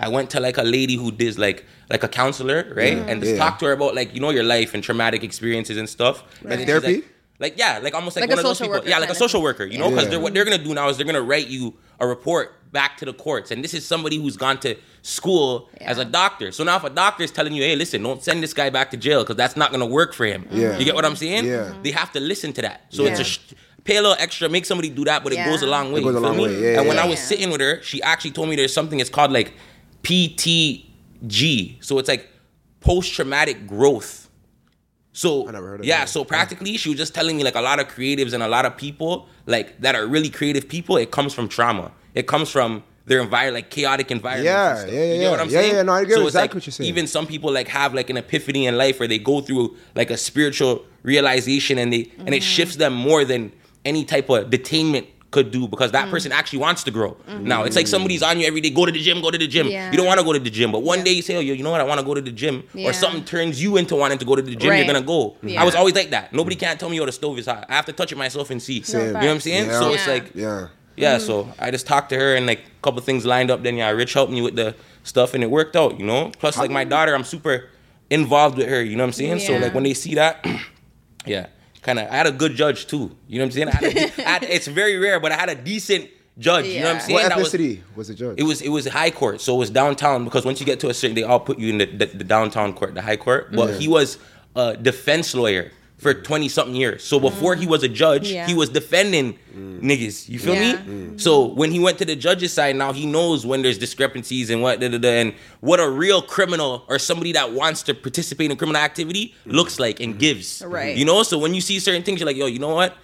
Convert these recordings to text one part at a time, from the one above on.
I went to like a lady who did like like a counselor, right? Mm. And just Yeah. talked to her about like you know your life and traumatic experiences and stuff. And then therapy? Like, like, yeah, like almost like, Like a one of those people. Yeah, like a social worker. You know, because Yeah. they're what they're gonna do now is they're gonna write you a report back to the courts, and this is somebody who's gone to school as a doctor. So now if a doctor is telling you, hey, listen, don't send this guy back to jail because that's not gonna work for him. Yeah. You get what I'm saying? Yeah. They have to listen to that. So it's a sh- pay a little extra, make somebody do that, but it goes a long way. goes a long me? way, yeah, and when yeah. I was Yeah. sitting with her, she actually told me there's something. It's called like PTG. So it's like post traumatic growth. So I never heard of yeah, that. so practically she was just telling me like a lot of creatives and a lot of people like that are really creative people. It comes from trauma. It comes from their environment, like chaotic environment. Yeah, yeah, You yeah, what I'm yeah, saying? yeah, no, I get so it's exactly like what you're saying. Even some people like have like an epiphany in life where they go through like a spiritual realization and they and it mm-hmm. shifts them more than any type of detainment could do because that mm. person actually wants to grow. Mm-hmm. Now it's like somebody's on you every day. Go to the gym. Go to the gym. Yeah. You don't want to go to the gym, but one day you say, "Oh, yo, you know what? I want to go to the gym," Yeah. or something turns you into wanting to go to the gym. Right. You're gonna go. Yeah. I was always like that. Nobody can't tell me, "Yo, the stove is hot." I have to touch it myself and see. Same. You know what I'm saying? Yeah. So it's like, Yeah. yeah. Mm-hmm. So I just talked to her and like a couple things lined up. Then yeah, Rich helped me with the stuff and it worked out. You know. Plus, like my daughter, I'm super involved with her. You know what I'm saying? So like when they see that, yeah, kind of. I had a good judge too. You know what I'm saying? I had a, I had, it's very rare, but I had a decent judge. You know what I'm saying? What That was- ethnicity was the judge? it was it was high court, so it was downtown because once you get to a certain, they all put you in the, the, the downtown court, the high court. But he was a defense lawyer for twenty something years. So before he was a judge, Yeah. he was defending mm. niggas. You feel Yeah. me? So when he went to the judge's side, now he knows when there's discrepancies and what da, da, da, and what a real criminal or somebody that wants to participate in criminal activity looks like and gives. Right. You know. So when you see certain things, you're like, yo, you know what?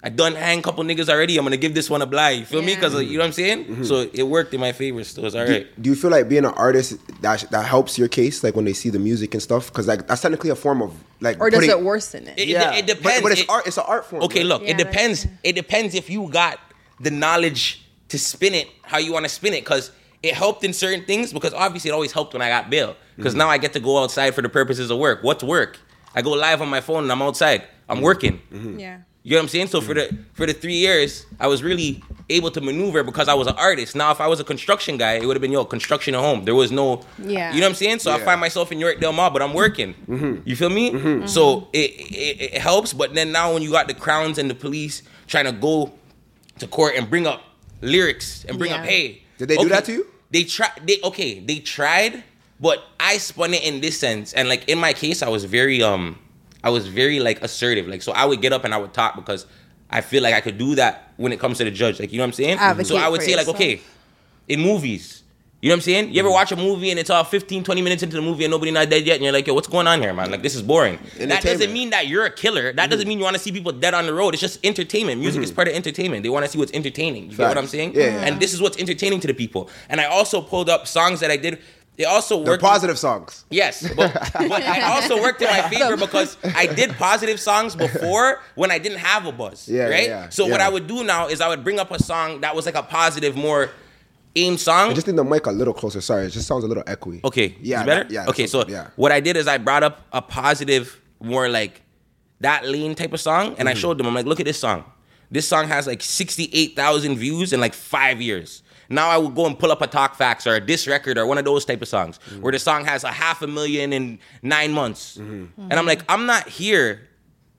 I done hang a couple niggas already. I'm gonna give this one a blind. You feel me? Yeah. Because you know what I'm saying. So it worked in my favor. Still, it's all right. Do you feel like being an artist that that helps your case, like when they see the music and stuff? Because like that's technically a form of like. Or does putting- it worsen it? It- Yeah, it But- depends. But, it's It- art. It's an art form. Okay, right? look, Yeah, it depends. It depends if you got the knowledge to spin it how you want to spin it. Because it helped in certain things. Because obviously, it always helped when I got bail. Because Mm-hmm. now I get to go outside for the purposes of work. What's work? I go live on my phone and I'm outside. Mm-hmm. I'm working. Yeah. You know what I'm saying? So for the for the three years, I was really able to maneuver because I was an artist. Now, if I was a construction guy, it would have been yo construction at home. There was no, Yeah. You know what I'm saying? So I find myself in Yorkdale Mall, but I'm working. Mm-hmm. You feel me? Mm-hmm. Mm-hmm. So it, it it helps. But then now when you got the crowns and the police trying to go to court and bring up lyrics and bring up hey, Did they do that to you? They tried. They okay. They tried, but I spun it in this sense. And like in my case, I was very um, I was very like assertive. Like so, I would get up and I would talk because I feel like I could do that when it comes to the judge. Like you know what I'm saying? Advocate so I would for say like, okay, in movies. You know what I'm saying? You ever mm-hmm. watch a movie and it's all 15, 20 minutes into the movie and nobody not dead yet, and you're like, yo, what's going on here, man? Like this is boring. That doesn't mean that you're a killer. That mm-hmm. doesn't mean you want to see people dead on the road. It's just entertainment. Music is mm-hmm. part of entertainment. They want to see what's entertaining. You get what I'm saying? Yeah, yeah. And this is what's entertaining to the people. And I also pulled up songs that I did. It also They're worked. positive songs. Yes, but, but I also worked in my favor because I did positive songs before when I didn't have a buzz. Yeah, right. yeah, so what. I would do now is I would bring up a song that was like a positive, more aim song. I just need the mic a little closer. Sorry, it just sounds a little echoey. Okay. Yeah. Is better? that- yeah. Okay. So yeah. what I did is I brought up a positive, more like that lean type of song, and I Mm-hmm. showed them. I'm like, look at this song. This song has like 68,000 views in like five years. Now I would go and pull up a Talk Facts or a Diss Record or one of those type of songs Mm-hmm. where the song has a half a million in nine months. And I'm like, I'm not here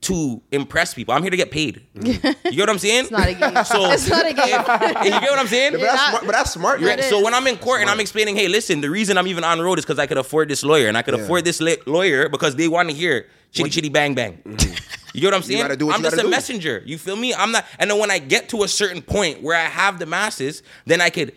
to impress people. I'm here to get paid. You get what I'm saying? It's not a game. So it's not a game. if- you get what I'm saying? But that's smart. But that's smart. Right. So when I'm in court and I'm explaining, hey, listen, the reason I'm even on road is because I could afford this lawyer and I could Yeah. afford this la- lawyer because they want to hear chitty chitty bang bang. You get what I'm saying? gotta do what I'm you just gotta a do. messenger. You feel me? I'm not. And then when I get to a certain point where I have the masses, then I could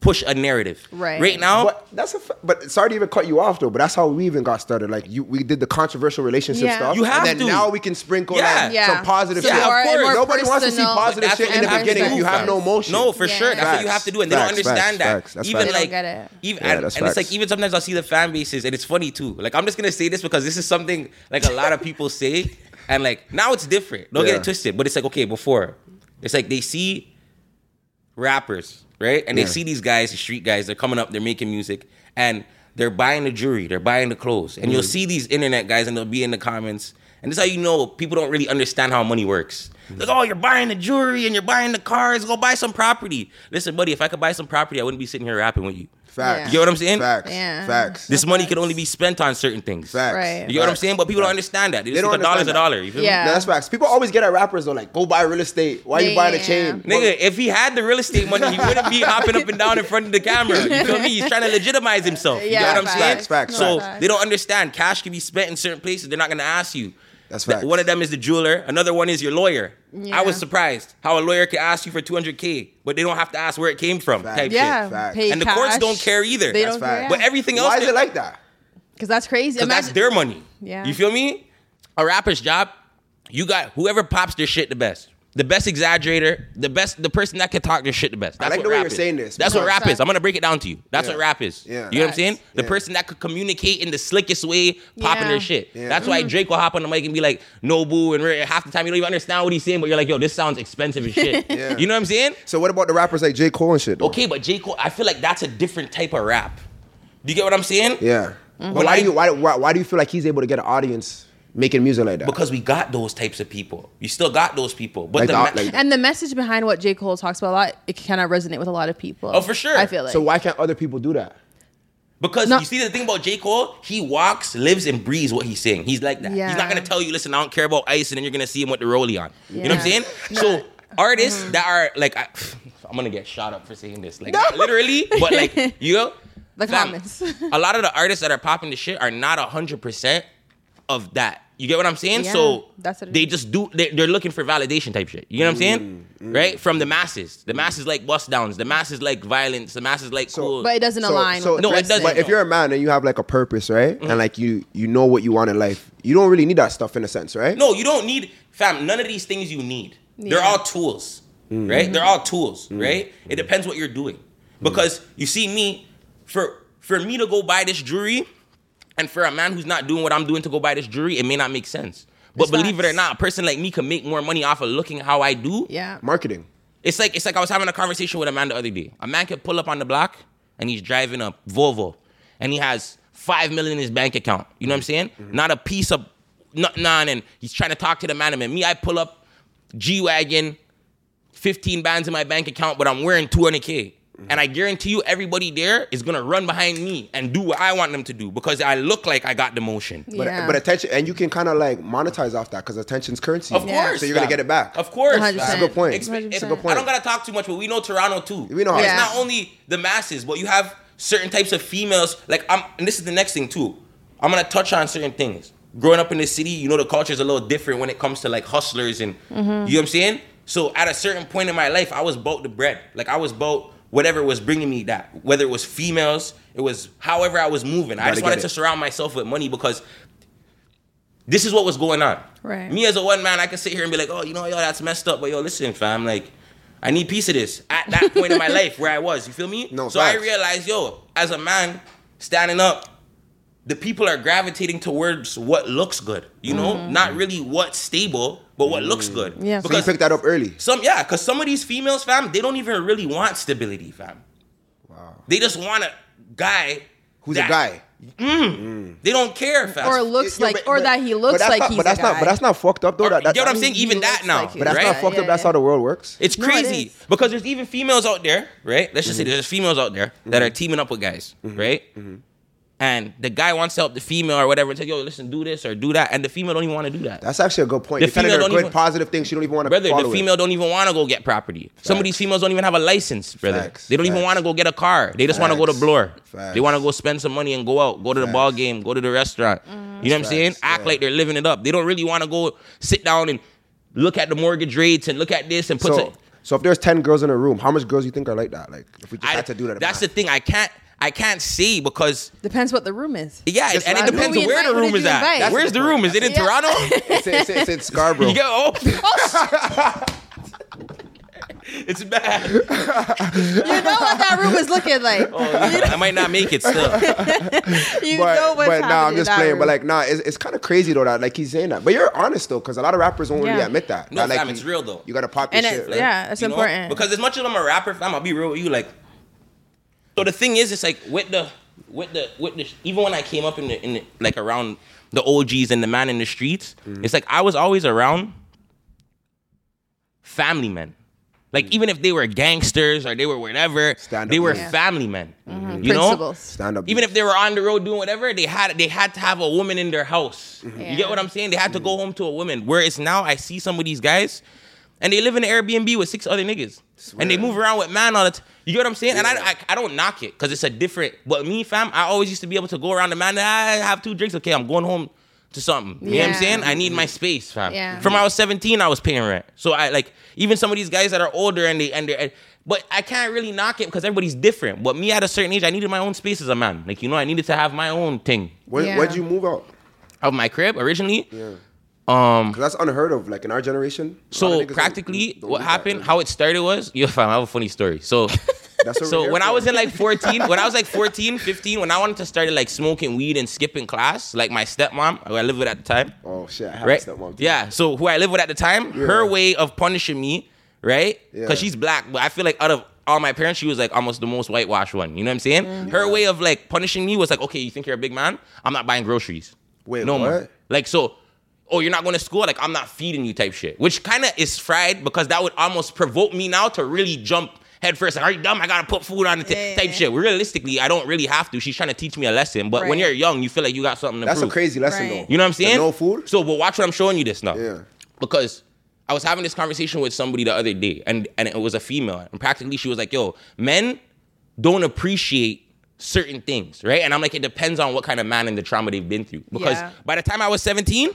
push a narrative. Right. Right now. But that's a. But sorry to even cut you off though. But that's how we even got started. Like you, we did the controversial relationship Yeah. stuff. You have and then to. now we can sprinkle Yeah. like, Yeah. some positive Some shit. of course, nobody wants to see positive shit what in the you have to beginning if you have no emotion. No, for Yeah. sure. That's what you have to do, and they Facts, don't understand facts, that. facts. That's even facts. They like, get it. even Yeah, and, that's and it's like even sometimes I'll see the fan bases, and it's funny too. Like I'm just gonna say this because this is something like a lot of people say, and like now it's different. Don't Yeah. get it twisted, but it's like okay, before it's like they see rappers, right? And they Yeah. see these guys, the street guys, they're coming up, they're making music, and they're buying the jewelry, they're buying the clothes. And Mm. you'll see these internet guys and they'll be in the comments. And this is how you know people don't really understand how money works. Like, oh, you're buying the jewelry and you're buying the cars, go buy some property. Listen, buddy, if I could buy some property, I wouldn't be sitting here rapping with you. Facts. You get what I'm saying? Facts. Yeah. Facts. This money can only be spent on certain things. Facts. Right. You get what I'm saying? But people don't understand that. They, They just don't think a dollar's a dollar. You feel Yeah. me? No, that's facts. People always get at rappers though, like, go buy real estate. Why are you buying a Yeah. chain? Nigga, if he had the real estate money, he wouldn't be hopping up and down in front of the camera. You feel me? He's trying to legitimize himself. You Yeah, get what I'm facts. saying? Facts, facts, so facts. they don't understand. Cash can be spent in certain places. They're not gonna ask you. That's Th- facts. One of them is the jeweler. Another one is your lawyer. Yeah. I was surprised how a lawyer could ask you for 200k, but they don't have to ask where it came from. Facts. Type Yeah, shit. Facts. pay And the courts don't care either. They That's don't care. But everything else, Why is it like that? because that's crazy. Because that's their money. Yeah. You feel me? A rapper's job, you got whoever pops their shit the best. The best exaggerator, the best, the person that can talk their shit the best. That's like what the way rap you're is. saying this, That's what rap is. I'm gonna break it down to you. That's Yeah. what rap is. Yeah. You know what I'm saying? The Yeah. person that could communicate in the slickest way, popping Yeah. their shit. Yeah. That's why mm-hmm. Drake will hop on the mic and be like, "No boo," and re- half the time you don't even understand what he's saying, but you're like, "Yo, this sounds expensive as shit." Yeah. You know what I'm saying? So what about the rappers like J. Cole and shit though? Okay, but J Cole, I feel like that's a different type of rap. Do you get what I'm saying? Yeah. When But why I- do you why, why why do you feel like he's able to get an audience making music like that? Because we got those types of people. You still got those people, but Like the the- ma- like- And the message behind what J. Cole talks about a lot, it can kind of resonate with a lot of people. Oh, for sure. I feel like. so why can't other people do that? Because No. you see the thing about J. Cole, he walks, lives, and breathes what he's saying. He's like that. Yeah. He's not gonna tell you, listen, I don't care about ice, and then you're gonna see him with the rollie on. You know what I'm Yeah. saying? So artists uh-huh. that are like, I, am gonna get shot up for saying this, like not literally, but like you know, The fam, comments. a lot of the artists that are popping the shit are not hundred percent of that. You get what I'm saying? Yeah, so that's what they is. just do. They, they're looking for validation type shit. You know what I'm saying? Mm, Right from the masses. The masses like bust downs. The masses like violence. The masses like cool. but it doesn't align with the No, it doesn't. But if you're a man and you have like a purpose, right, Mm-hmm. and like you you know what you want in life, you don't really need that stuff in a sense, right? No, you don't need fam. None of these things you need. They're all tools, right? They're all tools, right? It depends what you're doing. Because you see me, for for me to go buy this jewelry, and for a man who's not doing what I'm doing to go buy this jewelry, it may not make sense. But It's believe it or not, a person like me can make more money off of looking how I do. yeah. Marketing. It's like it's like I was having a conversation with a man the other day. A man could pull up on the block and he's driving a Volvo and he has five million in his bank account. You know what I'm saying? Mm-hmm. Not a piece of nothing on, and he's trying to talk to the man. And me, I pull up G wagon, 15 bands in my bank account, but I'm wearing 200k. And I guarantee you, everybody there is gonna run behind me and do what I want them to do because I look like I got the motion. But Yeah. but attention and you can kind of like monetize off that because attention's currency. Of Yeah. course, So you're gonna get it back. Of course, 100%. That's a good point. It's- That's a good point. I don't gotta talk too much, but we know Toronto too. We know how It's not only the masses, but you have certain types of females. Like I'm, and this is the next thing too. I'm gonna touch on certain things. Growing up in the city, you know the culture is a little different when it comes to like hustlers and you know what I'm saying. So at a certain point in my life, I was about the bread. Like I was about whatever was bringing me that. Whether it was females, it was however I was moving. I just wanted get to surround myself with money because this is what was going on. Right. Me as a one man, I can sit here and be like, oh, you know, yo, that's messed up. But yo, listen, fam, like, I need piece of this at that point in my life where I was. You feel me? No, so I realized, yo, as a man standing up, the people are gravitating towards what looks good. You know, not really what's stable, but what looks mm. good. Yeah. So you Because picked that up early. some, yeah, because some of these females, fam, they don't even really want stability, fam. Wow. They just want a guy Who's that- a guy? Mm. Mm. They don't care, fam. Or looks Yeah, like, but- or but- that he but looks that's like not, he's but that's a not but that's not fucked up though. Or- That, that, you get what I'm saying? He Even that looks now, like he- But that's right? not fucked Yeah, up. That's yeah. how the world works. It's No, it crazy is. because there's even females out there, right? Let's just Mm-hmm. say there's females out there that are mm-hmm. teaming up with guys, mm-hmm. right? Mm-hmm. And the guy wants to help the female or whatever and say, "Yo, listen, do this or do that," and the female don't even want to do that. That's actually a good point. The The kind female don't good even- positive things she don't even want to Brother, follow the it. female don't even want to go get property. Some of these females don't even have a license, brother. Facts. They don't even want to go get a car. They just want to go to Facts. Bloor. Facts. They want to go spend some money and go out, go to the ball game, go to the restaurant. Mm. You know what I'm saying? Act yeah. like they're living it up. They don't really want to go sit down and look at the mortgage rates and look at this and put. So, some- so if there's ten girls in a room, how much girls you think are like that? Like if we just I- had to do that. That's the thing. I can't. I can't see because Depends what the room is. yeah, Just and it depends Who where the invite? Who room is at. That's Where's the the room? Is it in Yeah. Toronto? it's, it's, it's in Scarborough. You go. Oh. it's bad. You know what that room is looking like. Oh, I might not make it still. You but know what's but nah, I'm just playing. room. But like, nah, it's, it's kind of crazy though that like he's saying that. But you're honest though, because a lot of rappers don't really admit that. No, that, like, fam, you- it's real, though. You gotta pop your And shit. it's- right? yeah, it's You know? important. Because as much as I'm a rapper, fam, I'll be real with you. Like, so the thing is, it's like with the, with the, with the, even when I came up in the, in the, like around the OGs and the man in the streets, Mm-hmm. it's like I was always around family men. Like mm-hmm. even if they were gangsters or they were whatever, Stand up they were men. family men. You mm-hmm. know, Principles. Stand up. even if they were on the road doing whatever, they had they had to have a woman in their house. Mm-hmm. You Yeah. get what I'm saying? They had to go home to a woman. Whereas now I see some of these guys, and they live in an Airbnb with six other niggas, and they move around with man all the time. You get what I'm saying? And I, I I don't knock it because it's a different. But me, fam, I always used to be able to go around the man. I have two drinks. Okay, I'm going home to something. You know what I'm saying? I need my space, fam. Yeah. From I was 17, I was paying rent. So I like even some of these guys that are older and they and they. and- But I can't really knock it because everybody's different. But me at a certain age, I needed my own space as a man. Like you know, I needed to have my own thing When, Yeah. Where'd you move out? of my crib originally. Yeah. Um. That's unheard of. Like in our generation. a lot of So practically, what do that. happened? How it started was, yo, fam, I have a funny story. So, what so when I was in like 14, when I was like 14, 15, when I wanted to start like smoking weed and skipping class, like my stepmom, who I lived with at the time, Oh shit! I have right? stepmom. too. Yeah. So who I lived with at the time, her way of punishing me, right? Because Yeah. she's black, but I feel like out of all my parents, she was like almost the most whitewashed one. You know what I'm saying? Mm-hmm. Her way of like punishing me was like, okay, you think you're a big man? I'm not buying groceries. Wait, no more. Like so. Oh, you're not going to school? Like I'm not feeding you, type shit. Which kind of is fried because that would almost provoke me now to really jump head first. Like, are you dumb? I gotta put food on the ta- Yeah. type shit. Realistically, I don't really have to. She's trying to teach me a lesson. But when you're young, you feel like you got something to do. That's prove. a crazy lesson Right. though. You know what I'm The saying? No food. So, but watch what I'm showing you this now. Yeah. Because I was having this conversation with somebody the other day, and and it was a female, and practically she was like, "Yo, men don't appreciate." Certain things, right? And I'm like, it depends on what kind of man and the trauma they've been through. Because Yeah. by the time I was 17,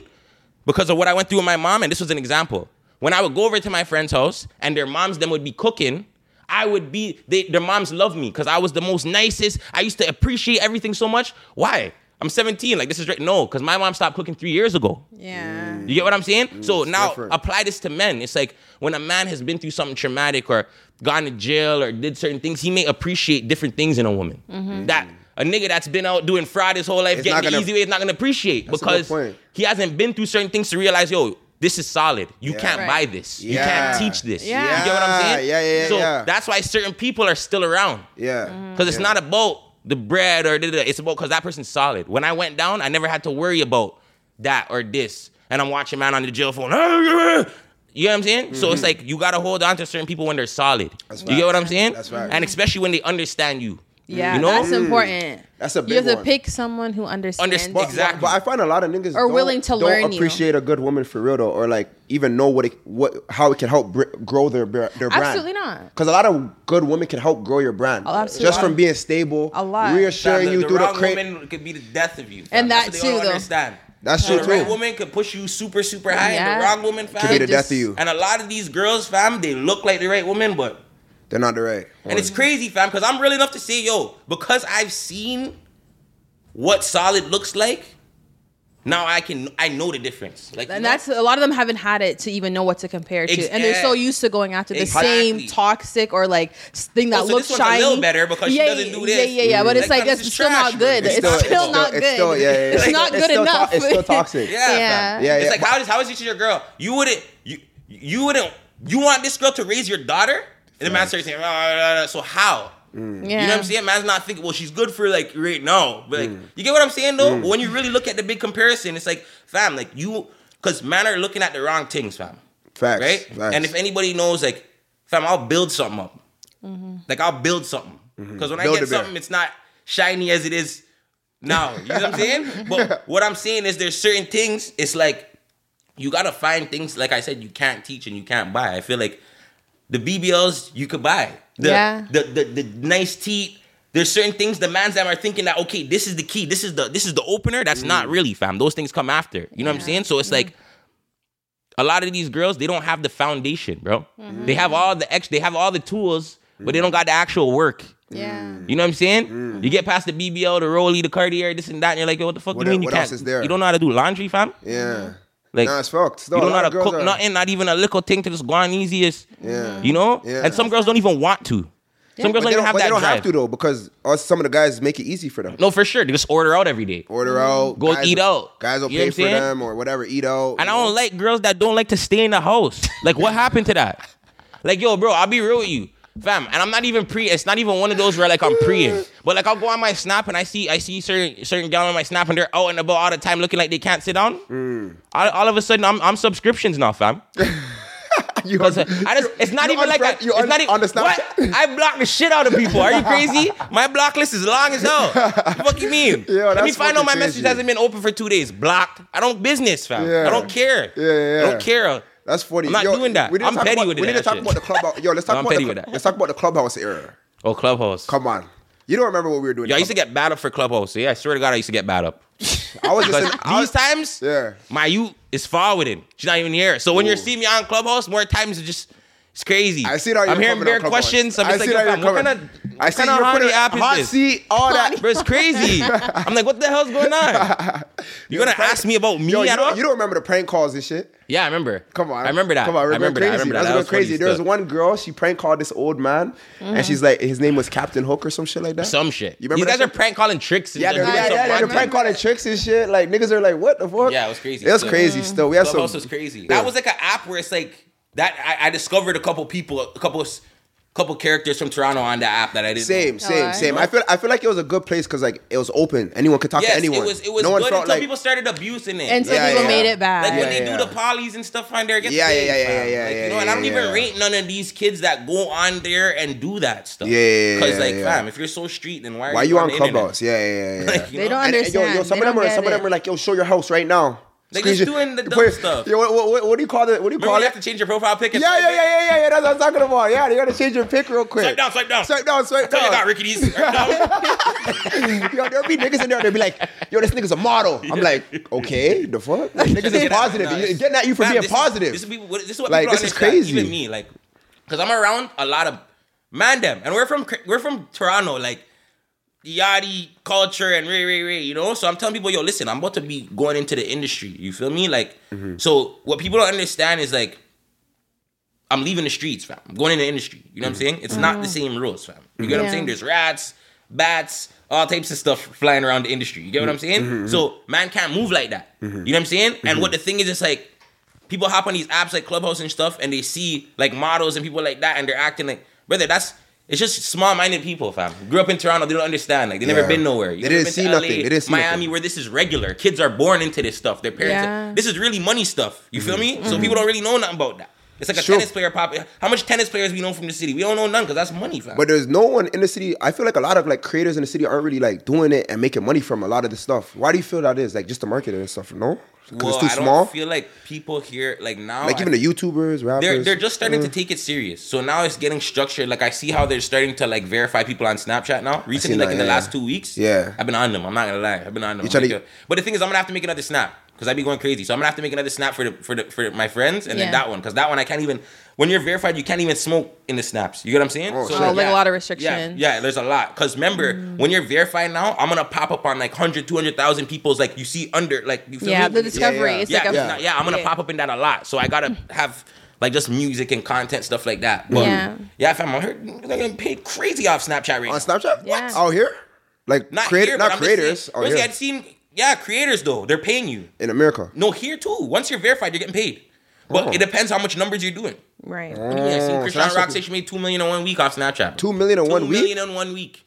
because of what I went through with my mom, and this was an example. When I would go over to my friend's house and their moms them would be cooking, I would be they, their moms loved me because I was the most nicest. I used to appreciate everything so much. Why? I'm 17. Like this is right. No, because my mom stopped cooking three years ago. Yeah. You get what I'm saying? Mm, so now different. apply this to men. It's like when a man has been through something traumatic or gone to jail or did certain things, he may appreciate different things in a woman. Mm-hmm. That a nigga that's been out doing fraud his whole life, It's getting the gonna- easy way, is not gonna appreciate That's a good because point. He hasn't been through certain things to realize, yo, this is solid. You Yeah. can't Right. buy this. You can't teach this. Yeah. You get what I'm saying? Yeah, yeah, yeah, So yeah. that's why certain people are still around. Yeah. Mm-hmm. Because it's not about the bread or da, da, da. it's about because that person's solid. When I went down, I never had to worry about that or this. And I'm watching man on the jail phone. You know what I'm saying? So it's mm-hmm. like you gotta hold on to certain people when they're solid. That's you get what I'm saying? That's facts. And especially when they understand you. Yeah, You know? that's important. Mm. That's a You big have to one. pick someone who understands. Understand- But, Exactly. but I find a lot of niggas are willing to don't learn you. appreciate a good woman for real though, or like even know what it, what how it can help br- grow their their brand. Absolutely not. Because a lot of good women can help grow your brand. Oh, absolutely. Just from being stable, A lot. reassuring Fam, you the through the wrong crate. woman could be the death of you. fam. And That's that what too, though. Understand. That's So true the right too. woman could push you super, super high, and Yeah. the wrong woman, fam. Could be the Just- death of you. And a lot of these girls, fam, they look like the right woman, but They're not the right. And it's crazy, fam, because I'm real enough to say, yo, because I've seen what solid looks like, now I can I know the difference. Like, you and know? that's a lot of them haven't had it to even know what to compare to, Ex- and they're so used to going after the Exactly. same toxic or like thing that Oh, so looks this one's a shiny. little better because she yeah, doesn't do Yeah, this. yeah, yeah. But it's Like, like fam, it's still trash, not good. It's It's, still it's not good. It's still, yeah, yeah, It's yeah. not It's good still to- enough. it's still toxic. yeah, Yeah. fam. Yeah, It's yeah. like how is how is it to your girl? You wouldn't you you wouldn't you want this girl to raise your daughter? And the man starts saying, "Ah, ah, ah," so how? Yeah. You know what I'm saying? Man's not thinking, well, she's good for like right now. But like, you get what I'm saying though? But when you really look at the big comparison, it's like, fam, like you, because man are looking at the wrong things, fam. Facts. Right? Facts. And if anybody knows, like, fam, I'll build something up. Like, I'll build something. Because when I get a bear. something, it's not shiny as it is now. You know what I'm saying? But what I'm saying is there's certain things, it's like, you gotta find things, like I said, you can't teach and you can't buy. I feel like the BBLs you could buy. The, Yeah. The, the the nice teeth. There's certain things the man's them are thinking that okay, this is the key. This is the this is the opener. That's not mm. really fam. Those things come after. You know what I'm saying? So it's mm. like a lot of these girls they don't have the foundation, bro. Mm-hmm. They have all the ex. They have all the tools, but they don't got the actual work. Yeah. You know what I'm saying? Mm. You get past the BBL, the Rolly, the Cartier, this and that, and you're like, yo, what the fuck What you mean you can't? else is there? You don't know how to do laundry, fam. yeah. Like nah, it's fucked. Still, you don't a know how to cook are- nothing, not even a little thing to just go on easiest. Yeah. You know? Yeah. And some girls don't even want to. Some girls don't even don't, have but that they don't drive. have to though because us, some of the guys make it easy for them. No, for sure. They just order out every day. Order out, Go guys- eat out. Guys will You pay for saying? them or whatever. Eat out. And I don't know? like girls that don't like to stay in the house. Like, what happened to that? Like, yo, bro, I'll be real with you. Fam, and I'm not even pre. It's not even one of those where like I'm preying. But like I'll go on my snap and I see I see certain certain gal on my snap and they're out and about all the time looking like they can't sit down. Mm. All, all of a sudden I'm I'm subscriptions now, fam. You Cause I just, it's not even like unfriend- you it's not even, on the what? I block the shit out of people. Are you crazy? My block list is long as hell. What you mean? Yo, Let me find out my fucking message crazy. hasn't been open for two days. Blocked. I don't business, fam. Yeah. I don't care. Yeah, yeah, I don't care. That's funny. I'm not Yo, doing that. we need to I'm talk petty about, with We need to talk shit. about the clubhouse. Yo, let's talk I'm about petty the, with that. let's talk about the clubhouse era. Oh, Clubhouse. Come on. You don't remember what we were doing? Yo, I used to get bad up for Clubhouse. Yeah, I swear to God, I used to get bad up. I was just Because in, I these was, times, Yeah. my youth is forwarding. She's not even here. So when you're seeing me on Clubhouse, more times it's just it's crazy. I see how you're I'm hearing coming bare on Clubhouse. questions. I'm I just like, see yo, how you're fam, what kind coming. of I what see kind of you're horny putting app hot is this? seat, all that. Bro, it's crazy. I'm like, what the hell's going on? You're gonna ask me about me Yo, you at all? don't, you don't remember the prank calls and shit? yeah, I remember. Come on. I remember that. Come on, I remember going that. I crazy. remember that. That's That going was funny crazy. There was one girl, she prank called this old man, and mm-hmm. she's like, his name was Captain Hook or some shit like that. some shit. You remember These that guys are prank calling tricks. And Yeah, they're, doing yeah, yeah, they're prank calling tricks and shit. Like niggas are like, what the fuck? Yeah, it was crazy It was still. crazy mm-hmm. still. We had Clubhouse some. was crazy. Yeah. That was like an app where it's like that. I, I discovered a couple people, a couple, couple characters from Toronto on that app that I didn't. Same, know. same, same. I feel, I feel like it was a good place because like it was open. Anyone could talk Yes, to anyone. it was. It was no good felt until like. people started abusing it. Until Yeah, people yeah, made it bad. Like when they yeah, do the polys and stuff on there, it gets Yeah, yeah, yeah, yeah, yeah, Like, yeah, You know, and I don't yeah, even yeah. rate none of these kids that go on there and do that stuff. Yeah, yeah, Because yeah, like, yeah. fam, if you're so street, then why are Why you, you on the internet? Clubhouse? Yeah, yeah, yeah. yeah. Like, They know? don't And- and understand. yo, yo, some They of them are some of them are like, yo, show your house right now. They just doing the dumb Wait, stuff. Yo, what, what, what do you call it? What do you Remember call you it? have to change your profile pic? Yeah, yeah, yeah, yeah, yeah, yeah. That's what I'm talking about. Yeah, you gotta change your pic real quick. Swipe down, swipe down. Swipe down, swipe Tell you I got. Ricky D's. Yo, there'll be niggas in there. They'll be like, "Yo, this nigga's a model." I'm like, "Okay, the fuck? Like, niggas is positive. Nah, Getting at you for Fam, being this is- positive." this is people. This is what Like, people this is crazy. Even me, like, because I'm around a lot of man them, and we're from we're from Toronto, like yachty culture and ray ray ray. You know, so I'm telling people, yo, listen, I'm about to be going into the industry. You feel me? Like, Mm-hmm. so what people don't understand is like. I'm leaving the streets, fam. I'm going in the industry. You know what I'm mm-hmm. saying? It's not the mm-hmm. same rules, fam. You get what I'm saying? There's rats, bats, all types of stuff flying around the industry. You get what I'm saying? Mm-hmm, so man can't move like that. You know what I'm saying? And what the thing is, it's like people hop on these apps like Clubhouse and stuff, and they see like models and people like that, and they're acting like, brother, that's it's just small-minded people, fam. Grew up in Toronto, they don't understand. Like they never Yeah. been nowhere. You They didn't see to nothing. They didn't see Miami, nothing. where this is regular. Kids are born into this stuff. Their parents, Yeah. this is really money stuff. You feel mm-hmm. me? So people mm-hmm. don't really know nothing about that. It's like a Sure. tennis player pop. How much tennis players we know from the city? We don't know none because that's money, fam. But there's no one in the city. I feel like a lot of like creators in the city aren't really like doing it and making money from a lot of this stuff. Why do you feel that is? Like just the marketing and stuff, no? Because well, it's too small? I don't small. feel like people here like now. like I even the YouTubers, rappers. they're they're just starting uh, to take it serious. So now it's getting structured. Like I see how they're starting to like verify people on Snapchat now. Recently, like that, in the last two weeks. Yeah. I've been on them. I'm not gonna lie. I've been on them. You try I'm to- like, but the thing is, I'm gonna have to make another snap because I be going crazy. So I'm gonna have to make another snap for the for the for my friends and then that one because that one I can't even. When you're verified, you can't even smoke in the snaps. You get what I'm saying? Oh, shit. Oh, like a lot of restrictions. yeah, yeah there's a lot. Because remember, mm. when you're verified now, I'm gonna pop up on like 100, 200,000 people's like you see under like you feel Yeah, me? the discovery. yeah. It's yeah, like a yeah. yeah, I'm gonna Yeah. pop up in that a lot. So I gotta have like just music and content stuff like that. But Yeah. yeah, fam, I heard they're getting paid crazy off Snapchat right on now. Snapchat. Yeah. Out here, like Not creator, here, not but I'm just creators. saying- Out Rosie, here I'd seen yeah, creators though. They're paying you. in America. No, here too. Once you're verified, you're getting paid. But Oh. it depends how much numbers you're doing. Right. Oh, yeah, I seen Oh, so Chrisean that's Rock what- say she made two million in one week off Snapchat. Two million in Two one week. million in one week.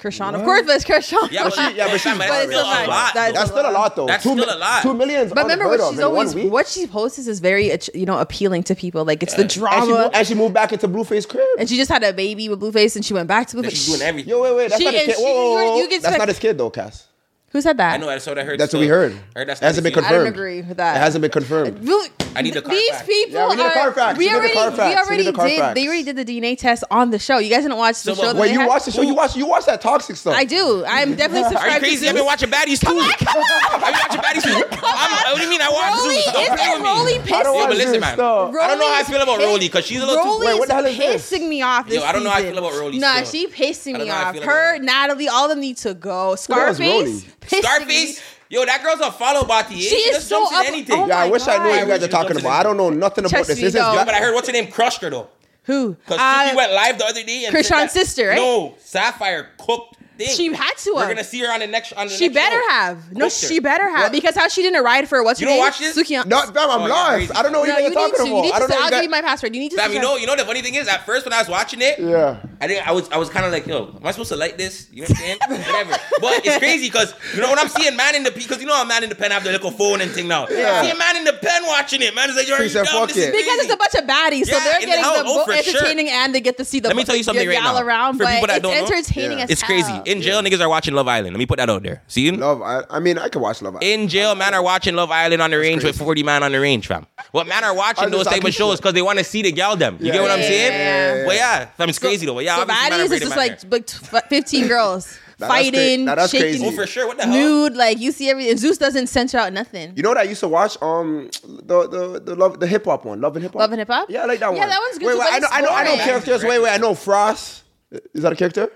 Chrisean, of course, but it's Chrisean. Yeah, but, she- yeah, but fam, she's- that's But it's still still a nice. lot. That's- That's still a lot though. That's two, still mi- a lot. Two millions. But remember what she's always what she posts is very you know appealing to people. Like it's the And she, drama. moved, and she moved back into Blueface crib. And she just had a baby with Blueface, and she went back to That Blueface. she's doing everything. Yo, wait, wait. That's She- not his kid. she- Whoa, whoa, you- whoa, you whoa. can That's expect- not his kid though, Cass. Who said that? I know that's what I heard. That's so- what we heard. I heard that's hasn't been his I don't confirmed. agree with that. It hasn't been confirmed. I need the car These facts. people. Yeah, we need the are- car facts. We We already, car facts. we We need already the car did. facts. They already did the DNA test on the show. You guys didn't watch the So, show. but- that Wait, you watched the show? You watch you watch that toxic stuff. I do. I'm definitely subscribed. Are you subscribed crazy? to I've been watching Baddies too. I've been watching Baddies too. I'm, what do you mean I watch Rolly, Zeus? Don't play with me. Rolly I don't pissing? Yeah, watch but listen, this man. stuff. I don't know how I feel about piss- Rolly because she's a little too. Wait, what the hell is this? pissing me off this Yo, I don't know how I feel about Rolly Nah, still. she pissing me know how I off. Her, Natalie, all of them need to go. hell's Rolly? Scarface, pissing me. Yo, that girl's a follow body. She is just so jumps in up- anything. oh Yeah, I my wish I knew what you guys are talking about. I don't know nothing about Trust this. me, This is though. But I heard what's her name crushed her though. Who? Because Uh, Suki went live the other day and Chrisean's that- sister, right? No, Sapphire cooked thing. She had to We're gonna see her on the next. On the She next better show. have. No, her. she better have What? because how she didn't ride for what's You her don't name? watch this? Suki. No, fam, I'm Oh, you're lost. I don't know what No, you you guys are need talking to. You about. need I to. don't know. I'll you give you my password. You need to. Fam, you know, you know the funny thing is, at first when I was watching it, Yeah. I think I was I was kind of like, yo, am I supposed to like this? You know what I'm saying? Whatever. But it's crazy because you know when I'm seeing man in the pen, because you know a man in the pen have the little phone and thing now. Yeah. I See a man in the pen watching it. Man is like, you're He said, dumb. "Fuck This is it." because it's a bunch of baddies, so Yeah, they're in the getting the Oh, both for sure. entertaining and they get to see the Let me tell you something the right gal now. around. For but people that it's don't know, entertaining Yeah. as It's crazy. In jail, niggas are watching Love Island. Let me put that out there. See? You? Love. I, I mean, I could watch Love Island. In jail, man are watching Love Island on the range with 40 man on the range, fam. What man are watching those type of shows because they want to see the gal them. You get what I'm saying? yeah, yeah. But yeah, fam, it's crazy though. But yeah, so obviously, man baddies is just like, like 15 girls Nah, that's cra- fighting, nah, that's shaking, crazy. Oh, for sure. What the hell? nude. Like you see everything. Zeus doesn't censor out nothing. You know what I used to watch? Um, the the the love the hip hop one, Love and Hip Hop. Love and Hip Hop? Yeah, I like that Yeah, one. Yeah, that one's good Wait, too, wait, I know, it's I know, I know boring. characters. Wait, wait, I know Frost. Is that a character?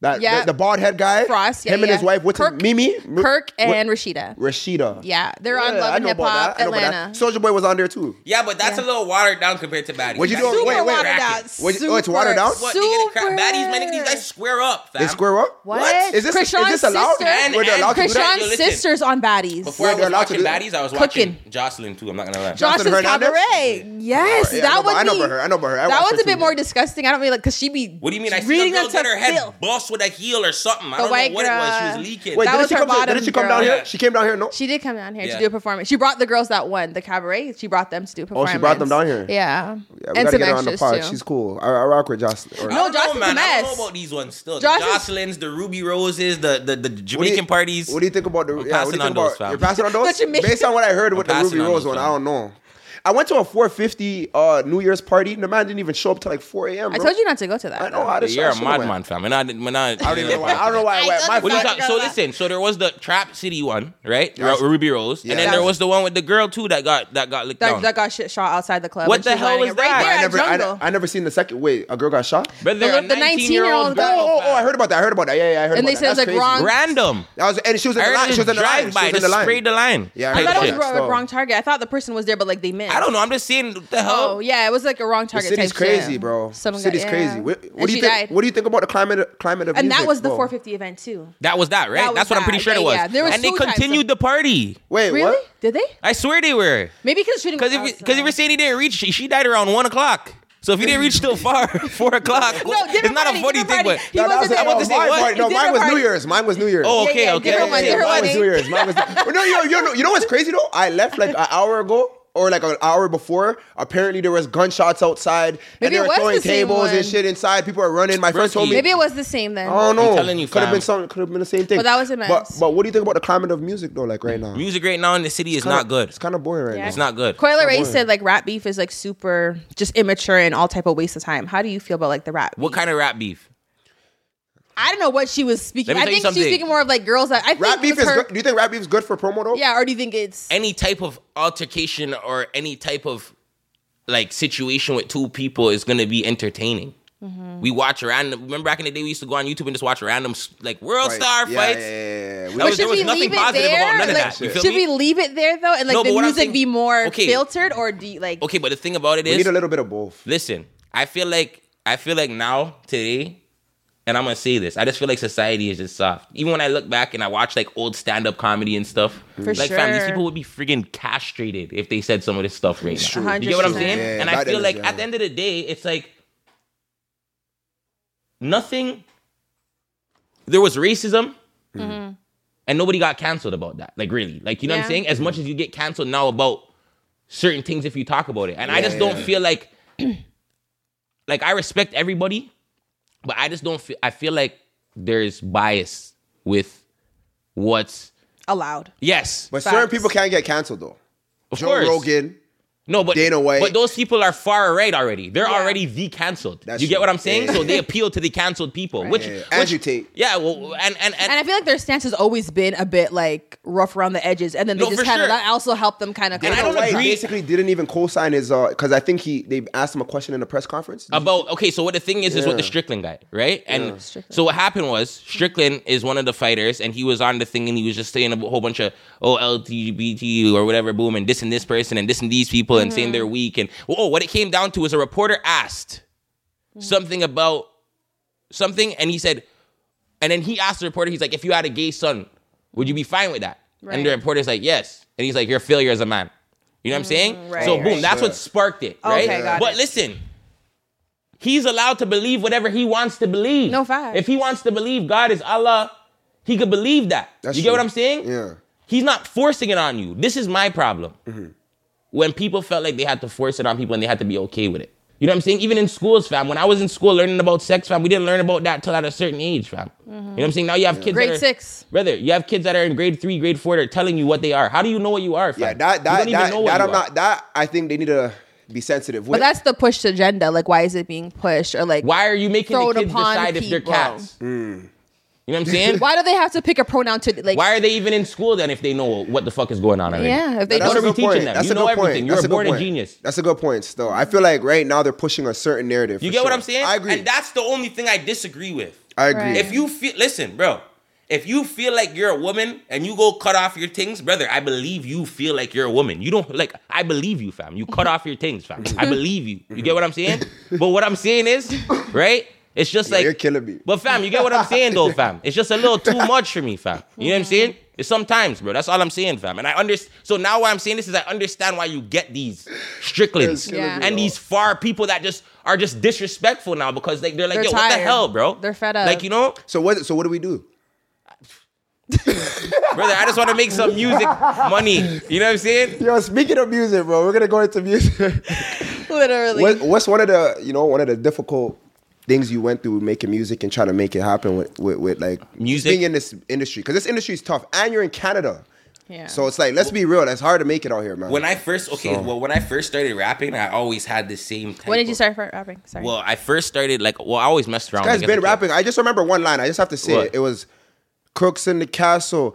That Yeah. the, the bald head guy. Frost, yeah, Him and his wife. What's Kirk- his, Mimi? M- Kirk what- and Rasheeda. Rasheeda. Yeah, they're on Yeah, Love I and Hip Hop that. I know about that. Atlanta. Soldier Boy was on there too. Yeah, but that's a little watered down compared to baddies. What'd you Baddies- do? Wait, Super wait. watered Bracket. out. What'd oh, it's watered down? What? They get a crap. Super. Baddies, man, these guys square up, fam. They square up. What? Is this is Chrisean's this allowed? sister? And- Were they and allowed to do that? Chrisean's Yo, sisters on baddies. Before Wait, I they're was allowed to watching baddies, I was watching Jocelyn too. I'm not gonna lie. Jocelyn Johnson's Cabaret. Yes, I that know- would I know be. about her. I know about her. That was a bit more disgusting. I don't really like because she be. What do you mean? I see reading the girl them her head filth. Bust with a heel or something. I don't white know what it was. She was leaking. Wait, That didn't was she her come? To, bottom didn't she come down here? She came down here. No. She did come down here Yeah. to do a performance. She brought the girls that won the cabaret. She brought them to do a Oh, she brought them down here? Yeah, Yeah, we and gotta some get her on the extras pod. too. She's cool. I, I rock with Jocelyn. Or- No, don't know, Jocelyn's man. a I don't know about these ones still. Jocelyn's- the Jocelyn's, the Ruby Roses, the the, the What you- Jamaican parties. What do you think about the? I'm yeah, what do passing you on think those, about? fam. You're passing on those. Based on what I heard with the Ruby passing Rose one, I don't know. I went to a 450 uh, New Year's party. and The man didn't even show up till like 4 a.m. I bro. told you not to go to that. I know. I just, You're I a should've went. madman, fam. And I, when I, I don't even know why. I don't know why. I I went. My you What you Fuck talk- so listen, so there was the Trap City one, right? Yes. Ru- Ruby Rose, and then Yes. there was the one with the girl too that got that got licked That, down. that got shit shot outside the club. What and the she hell lining was it right that? there I at never, I, Jungle. I never seen the second. Wait, a girl got shot. but they're the 19 year 19-year-old old girl. girl. Oh, oh, I heard about that. I heard about that. Yeah, yeah, I heard And about they that. said it was, That's like, crazy. wrong- Random. That was, and she was in the line. it She was in the line. drive She was in the line. sprayed the line. Yeah, I I heard thought it was that wrong, wrong target. I thought the person was there, but like they missed. I don't know. I'm just saying what the hell. Oh yeah, it was like a wrong target. The city's crazy, shit. bro. Someone city's got- crazy. yeah. What, what do you think? died. What do you think about the climate? Climate of and music, that was the bro? 450 event too. That was that, right? That was That's what I'm pretty sure Yeah, it was. yeah. There was and they two times continued of- the party. Wait, Really? what? Did they? I swear they were. Maybe because shooting. Because if because if you're saying he didn't reach, she, she died around one o'clock. So if he didn't reach till far, four o'clock, No, it's not party, a funny thing, party. but He No, that wasn't was there. I want to say my what? party. No, mine was oh, different New Year's. Mine was New Year's. Oh, Yeah, okay, yeah, okay. different one, okay. Mine was New Year's. Mine was. But no, you, you know, you know what's crazy though? I left like an hour ago. Or like an hour before, apparently there was gunshots outside, Maybe and they were throwing the tables and shit inside. People are running. My friend told me. Maybe it was the same then. I don't know. telling you, could have been something. Could have been the same thing. But that was a mess. But but what do you think about the climate of music though? Like right now, Music right now in the city is Kinda- not good. It's kind of boring right Yeah. now. It's not good. Coi Leray said like rap beef is like super just immature and all type of waste of time. How do you feel about like the rap? What kind of rap beef? I don't know what she was speaking. Let me I think she's speaking more of like girls that I think Rap beef with is her, good. Do you think rap beef is good for promo though? Yeah, or do you think it's Any type of altercation or any type of like situation with two people is gonna be entertaining. Mm-hmm. We watch random. Remember back in the day, we used to go on YouTube and just watch random like world Fight. star yeah, fights. Yeah, yeah, yeah. We But was- should there we nothing leave it positive there? about none of Like, that. You should feel we leave it there though, and like No, the but what I'm music saying- be more Okay. filtered, or do you, like Okay, but the thing about it is, we need a little bit of both. listen, I feel like I feel like now today, and I'm gonna say this, I just feel like society is just soft. Even when I look back and I watch like old stand up comedy and stuff, mm-hmm. For like fam, these people would be freaking castrated if they said some of this stuff right now. true. You get what I'm saying? Yeah, and I feel is, like yeah. at the end of the day, it's like nothing. There was racism. Mm-hmm. And nobody got canceled about that. Like really. Like you know what I'm saying? As much as you get canceled now about certain things if you talk about it. And I Yeah, just don't feel like like I respect everybody, but I just don't feel I feel like there's bias with what's allowed? yes. But certain Facts. people can't get canceled though. of Joe course. Rogan. No, but Dana White. But those people are far right already. They're Yeah. already the canceled. That's you get true. what I'm saying? Yeah. So they appeal to the canceled people, which, Yeah, yeah. which Andrew Yeah, well, and and and, And I feel like their stance has always been a bit like rough around the edges, and then they No, just for kind of sure. that also helped them kind of. And I Dana don't White agree- basically didn't even co-sign his uh because I think he they asked him a question in a press conference. about okay. So what the thing is is with the Strickland guy, right? And Strickland. so what happened was Strickland is one of the fighters, and he was on the thing, and he was just saying a whole bunch of oh LGBT or whatever, boom, and this and this person, and this and these people, and saying they're mm-hmm. weak, and oh, what it came down to is a reporter asked mm-hmm. something about something, and he said, and then he asked the reporter, he's like, if you had a gay son, would you be fine with that? And the reporter's like, yes, and he's like, you're a failure as a man. You know what I'm saying? Mm, right, so boom, right. that's Sure. what sparked it, right? Okay, got but it. listen, he's allowed to believe whatever he wants to believe. No facts. If he wants to believe God is Allah, he could believe that. That's you get what. I'm saying? Yeah. He's not forcing it on you. This is my problem. Mm-hmm. When people felt like they had to force it on people and they had to be okay with it. You know what I'm saying? Even in schools, fam. When I was in school learning about sex, fam, we didn't learn about that till at a certain age, fam. You know what I'm saying? Now you have kids Grade that are, six. Brother, you have kids that are in grade three, grade four, that are telling you what they are. How do you know what you are, fam? Yeah, that you that don't even that, know what that you I'm are. not that I think they need to be sensitive with. But that's the pushed agenda. Like, why is it being pushed? Or like, Why are you making the kids upon decide if they're people. cats? Hmm. You know what I'm saying? why do they have to pick a pronoun to like? Why are they even in school then if they know what the fuck is going on already? Yeah, if they That's What a are we teaching point. them? That's You a know good point. everything. You're That's a born point. genius. That's a good point. Still, I feel like right now they're pushing a certain narrative. You for get what. I'm saying? I agree. And that's the only thing I disagree with. I agree. Right. If you feel, listen, bro. If you feel like you're a woman and you go cut off your things, brother, I believe you feel like you're a woman. You don't like. I believe you, fam. You cut off your things, fam. I believe you. You get what I'm saying? But what I'm saying is, right? It's just like you're killing me. But fam, you get what I'm saying though, fam. It's just a little too much for me, fam. You know what I'm saying? It's sometimes, bro. That's all I'm saying, fam. And I understand. So now why I'm saying this is I understand why you get these Stricklands Yeah. me, and these far people that just are just disrespectful now because like they're like, They're yo, what the hell, bro? They're fed up. Like you know, So what? So what do we do? brother. I just want to make some music money. You know what I'm saying? Yo, speaking of music, bro, we're gonna go into music. literally. what, what's one of the you know one of the difficult things you went through making music and trying to make it happen with with, with like Music? being in this industry because this industry is tough and you're in Canada. Yeah. So it's like let's be real, That's hard to make it out here, man. When I first okay, So- well, when I first started rapping, I always had the same. Type when did you start for rapping? Sorry. Well, I first started like well, I always messed around. guy's like, as a been kid. rapping. I just remember one line. I just have to say What? it. It was crooks in the castle.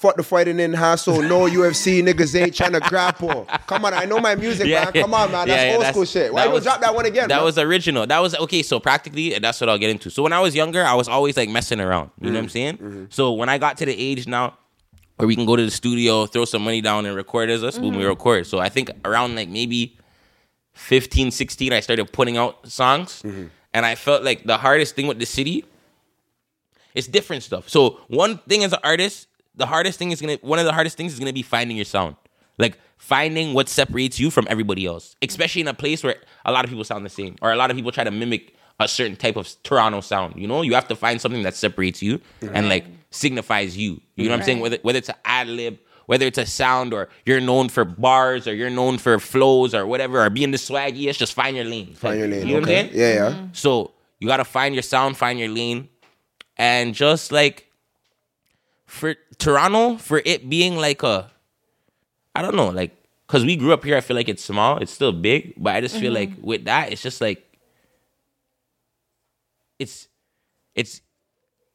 Fuck the fighting in hassle. No UFC niggas ain't trying to grapple. Come on, I know my music, man. Come on, man. That's Yeah, yeah, old school shit. Why you was- drop that one again? That man? was original. That was okay. So practically, that's what I'll get into. So when I was younger, I was always like messing around. You know what I'm saying? Mm-hmm. So when I got to the age now where we can go to the studio, throw some money down, and record as us, boom, Mm-hmm. we record. So I think around like maybe 15, 16, I started putting out songs, Mm-hmm. and I felt like the hardest thing with the city. It's different stuff. So one thing as an artist, the hardest thing is gonna one of the hardest things is gonna be finding your sound. Like finding what separates you from everybody else. Especially in a place where a lot of people sound the same. Or a lot of people try to mimic a certain type of Toronto sound. You know? You have to find something that separates you and like signifies you. You know what I'm saying? Whether whether it's an ad lib, whether it's a sound or you're known for bars or you're known for flows or whatever, or being the swaggiest, just find your lane. Find your lane. You know okay. what I'm saying? Yeah, yeah. So you gotta find your sound, find your lane, and just like for Toronto, for it being like a, I don't know, like because we grew up here, I feel like it's small, it's still big, but I just feel mm-hmm. like with that, it's just like it's it's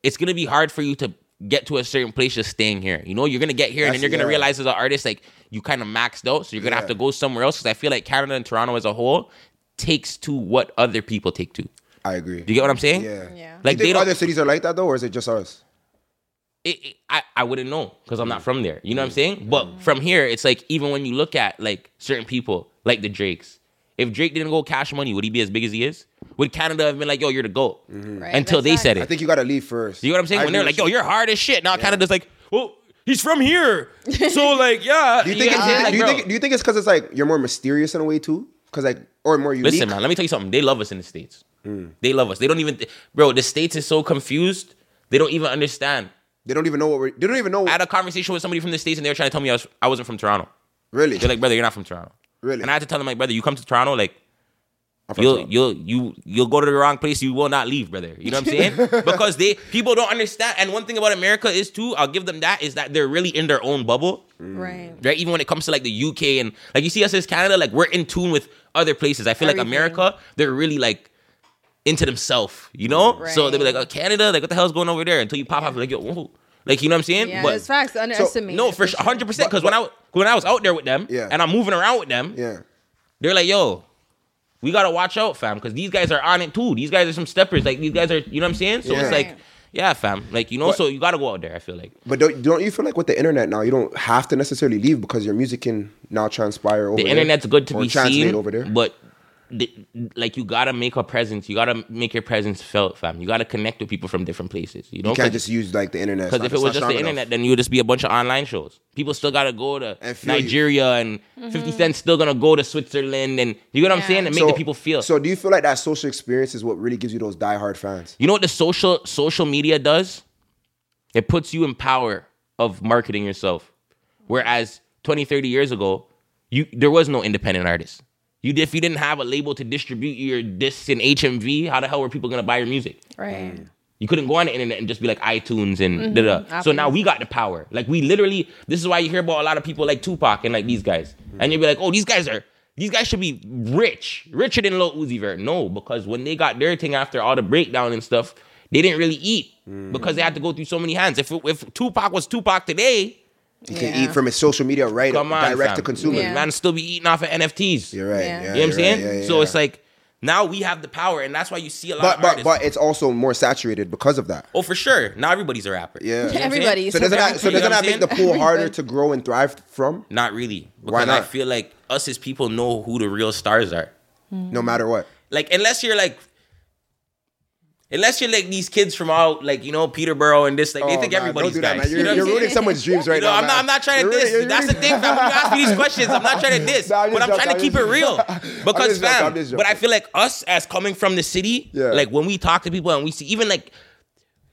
it's gonna be hard for you to get to a certain place just staying here. You know, you're gonna get here and then you're gonna yeah. realize as an artist, like you kind of maxed out, so you're gonna have to go somewhere else. Because I feel like Canada and Toronto as a whole takes to what other people take to. I agree. Do you get what I'm saying? Yeah. Yeah. Like you they think don't. other cities are like that though, or is it just us? It, it- I, I wouldn't know because I'm not from there. You know what I'm saying? Mm. But from here, it's like even when you look at like certain people, like the Drakes, if Drake didn't go cash money, would he be as big as he is? Would Canada have been like, yo, you're the GOAT? Right, Until they facts. said it. I think you gotta leave first. You know what I'm saying? I when they're agree like, yo, with you're hard as shit. Now Canada's like, well, he's from here. So like, yeah. Do you think? know it's, saying? Do you think? Do you think it's because it's like you're more mysterious in a way too? Because like, or more unique. Listen, man, let me tell you something. They love us in the States. Mm. They love us. They don't even, bro, the States is so confused. They don't even understand. They don't even know what we're. They don't even know. I had a conversation with somebody from the States and they were trying to tell me I, was, I wasn't from Toronto. really. They're like, brother, you're not from Toronto. Really? And I had to tell them, like, brother, you come to Toronto, like, you'll Toronto. you'll you you'll go to the wrong place. You will not leave, brother. You know what I'm saying? because they people don't understand. And one thing about America is too, I'll give them that is that they're really in their own bubble, mm. Right. right? Even when it comes to like the UK and like you see us as Canada, like we're in tune with other places. I feel like America, they're really like into themselves, you know. So they'll be like, oh, Canada, like what the hell's going over there? Until you pop up, like yo, whoa. like you know what I'm saying? Yeah, But- it's facts. Underestimate. no, for sure, hundred percent. Because when I when I was out there with them, Yeah. and I'm moving around with them, Yeah. they're like, yo, we gotta watch out, fam, because these guys are on it too. These guys are some steppers. Like these guys are, you know what I'm saying? So Yeah. it's like, yeah, fam. Like you know, But- so you gotta go out there. I feel like. But don't, don't you feel like with the internet now, you don't have to necessarily leave because your music can now transpire over The there, internet's good to or be translate seen, over there. but th- like you gotta make a presence. You gotta make your presence felt, fam. You gotta connect with people from different places. You know, You can't just use like the internet. because if it was just the internet, then you would just be a bunch of online shows. People still gotta go to And feel you. Nigeria, and mm-hmm. Fifty Cent's still gonna go to Switzerland, and you get what I'm saying, and make the people feel. So do you feel like that social experience is what really gives you those diehard fans? You know what the social social media does? It puts you in power of marketing yourself. Whereas 20, 30 years ago, you there was no independent artist. You if you didn't have a label to distribute your discs in HMV, how the hell were people gonna buy your music? Right. Mm. You couldn't go on the internet and just be like iTunes and da da. Mm-hmm. So now we got the power. Like we literally, this is why you hear about a lot of people like Tupac and like these guys, mm. and you'll be like, oh, these guys are. These guys should be rich, richer than Lil Uzi Vert. No, because when they got their thing after all the breakdown and stuff, they didn't really eat mm. because they had to go through so many hands. If if Tupac was Tupac today, You can Yeah. eat from his social media right come on, direct fam. to consumer. Yeah. man, still be eating off of NFTs. You're right. Yeah. Yeah. You know what I'm saying? right. Yeah, yeah, so yeah. it's like now we have the power, and that's why you see a lot but of but artists. but it's also more saturated because of that. oh, for sure. Now everybody's a rapper. Yeah. You know what I'm saying? Everybody. So doesn't that so doesn't that make the saying? pool harder to grow and thrive from? Not really. Because Why I not? feel like us as people know who the real stars are. No matter what. Like unless you're like unless you're like these kids from all like, you know, Peterborough and this, like they Oh, think everybody's do that, guys. man. You You're, know you're ruining someone's dreams right You know, now. I'm not. I'm not trying to You're diss. ruining- That's the thing, fam. When you ask me these questions, I'm not trying to diss, Nah, I'm but I'm trying to keep I'm it real. Because, just joking, fam, but I feel like us as coming from the city, Yeah. like when we talk to people and we see, even like,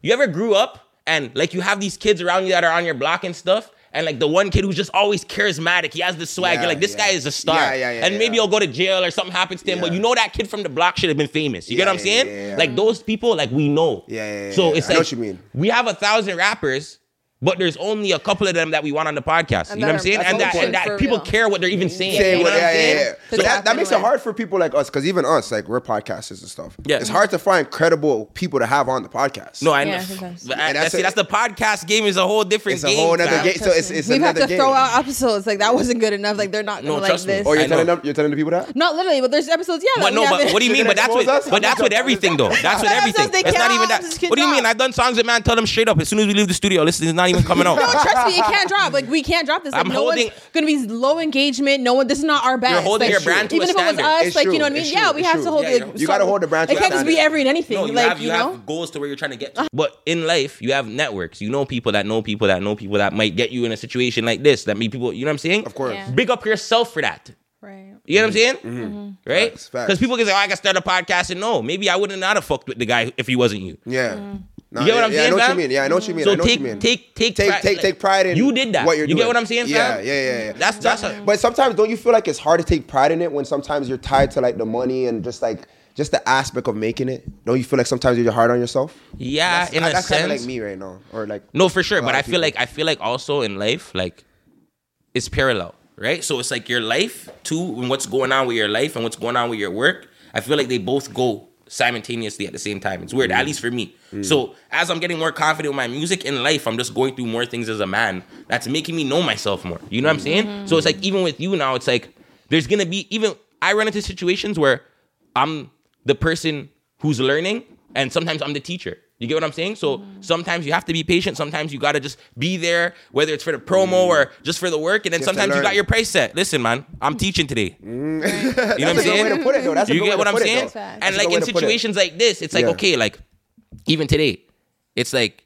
you ever grew up and like you have these kids around you that are on your block and stuff. And like the one kid who's just always charismatic, he has the swag. Yeah, You're like, this yeah. guy is a star. Yeah, yeah, yeah, and maybe he'll go to jail or something happens to him. But you know that kid from the block should have been famous. You get what I'm saying? Like those people, like we know. Yeah, yeah, yeah, So it's I like what you mean. we have a thousand rappers, but there's only a couple of them that we want on the podcast. And you know what I'm saying? And that, and that people real. care what they're even saying. Say you know what- what yeah, I'm yeah, saying? yeah. So To that, that makes it hard for people like us, because even us, like we're podcasters and stuff. Yeah. It's hard to find credible people to have on the podcast. No, I know. Yeah, sometimes. But And I- that's see, a- that's the podcast game is a whole different it's a game. whole other game. So it's, it's we have another to game. throw out episodes like that wasn't good enough. Like they're not No, gonna like trust me. this. Oh, you're telling them? You're telling the people that? Not literally, but there's episodes. Yeah, But that no, we but haven't- what do you mean? You're But that's gonna with, but that's just with everything though. That's with everything. It's not even that. What do you mean? I've done songs that man tell them straight up. As soon as we leave the studio, listen, it's not even coming out. No, trust me, it can't drop. Like we can't drop this. Like I'm no holding- one's gonna be low engagement. No one. This is not our best. holding like, your brand to even a if it was us, It's like true, you know what I mean. it's Yeah, we it's have true. to hold. Yeah, like, you know. Gotta hold the brand It can't just be every and anything. No, you like have you, you know. have goals to where you're trying to get to. But in life, you have networks. You know people that know people that know people that might get you in a situation like this. That mean people. You know what I'm saying? Of course. Yeah. Big up yourself for that. Right. You know what I'm saying? Mm-hmm. Mm-hmm. Right? Facts, facts. Because people can say, "Oh, I can start a podcast," and no, maybe I wouldn't not have fucked with the guy if he wasn't you. Yeah. Mm-hmm. Nah, You get what I'm yeah, saying, I know what you mean. Yeah, I know what you mean. I know take, what you mean. take take take pride- take take pride in you did that. What you're you doing. get what I'm saying? Yeah, fam? yeah, yeah, yeah. That's that's a, But sometimes don't you feel like it's hard to take pride in it when sometimes you're tied to like the money and just like just the aspect of making it? Don't you feel like sometimes you're hard on yourself? yeah. That's, in a that's kind of sense, like me right now, or like No, for sure. But I feel people. like I feel like also in life, like it's parallel, right? So it's like your life too, and what's going on with your life and what's going on with your work. I feel like they both go simultaneously at the same time. It's weird, Mm. at least for me. So as I'm getting more confident with my music in life, I'm just going through more things as a man. That's making me know myself more. You know what I'm saying? So it's like even with you now, it's like there's gonna be even I run into situations where I'm the person who's learning, and sometimes I'm the teacher. You get what I'm saying? So mm-hmm. sometimes you have to be patient. Sometimes you gotta just be there, whether it's for the promo mm. or just for the work. And then Just sometimes you got your price set. Listen, man, I'm teaching today. Mm. You know what I'm That's a good way saying? it, though. That's a you get what I'm put it, saying? And like in to put it. situations like this, it's like Yeah. okay, like even today, it's like.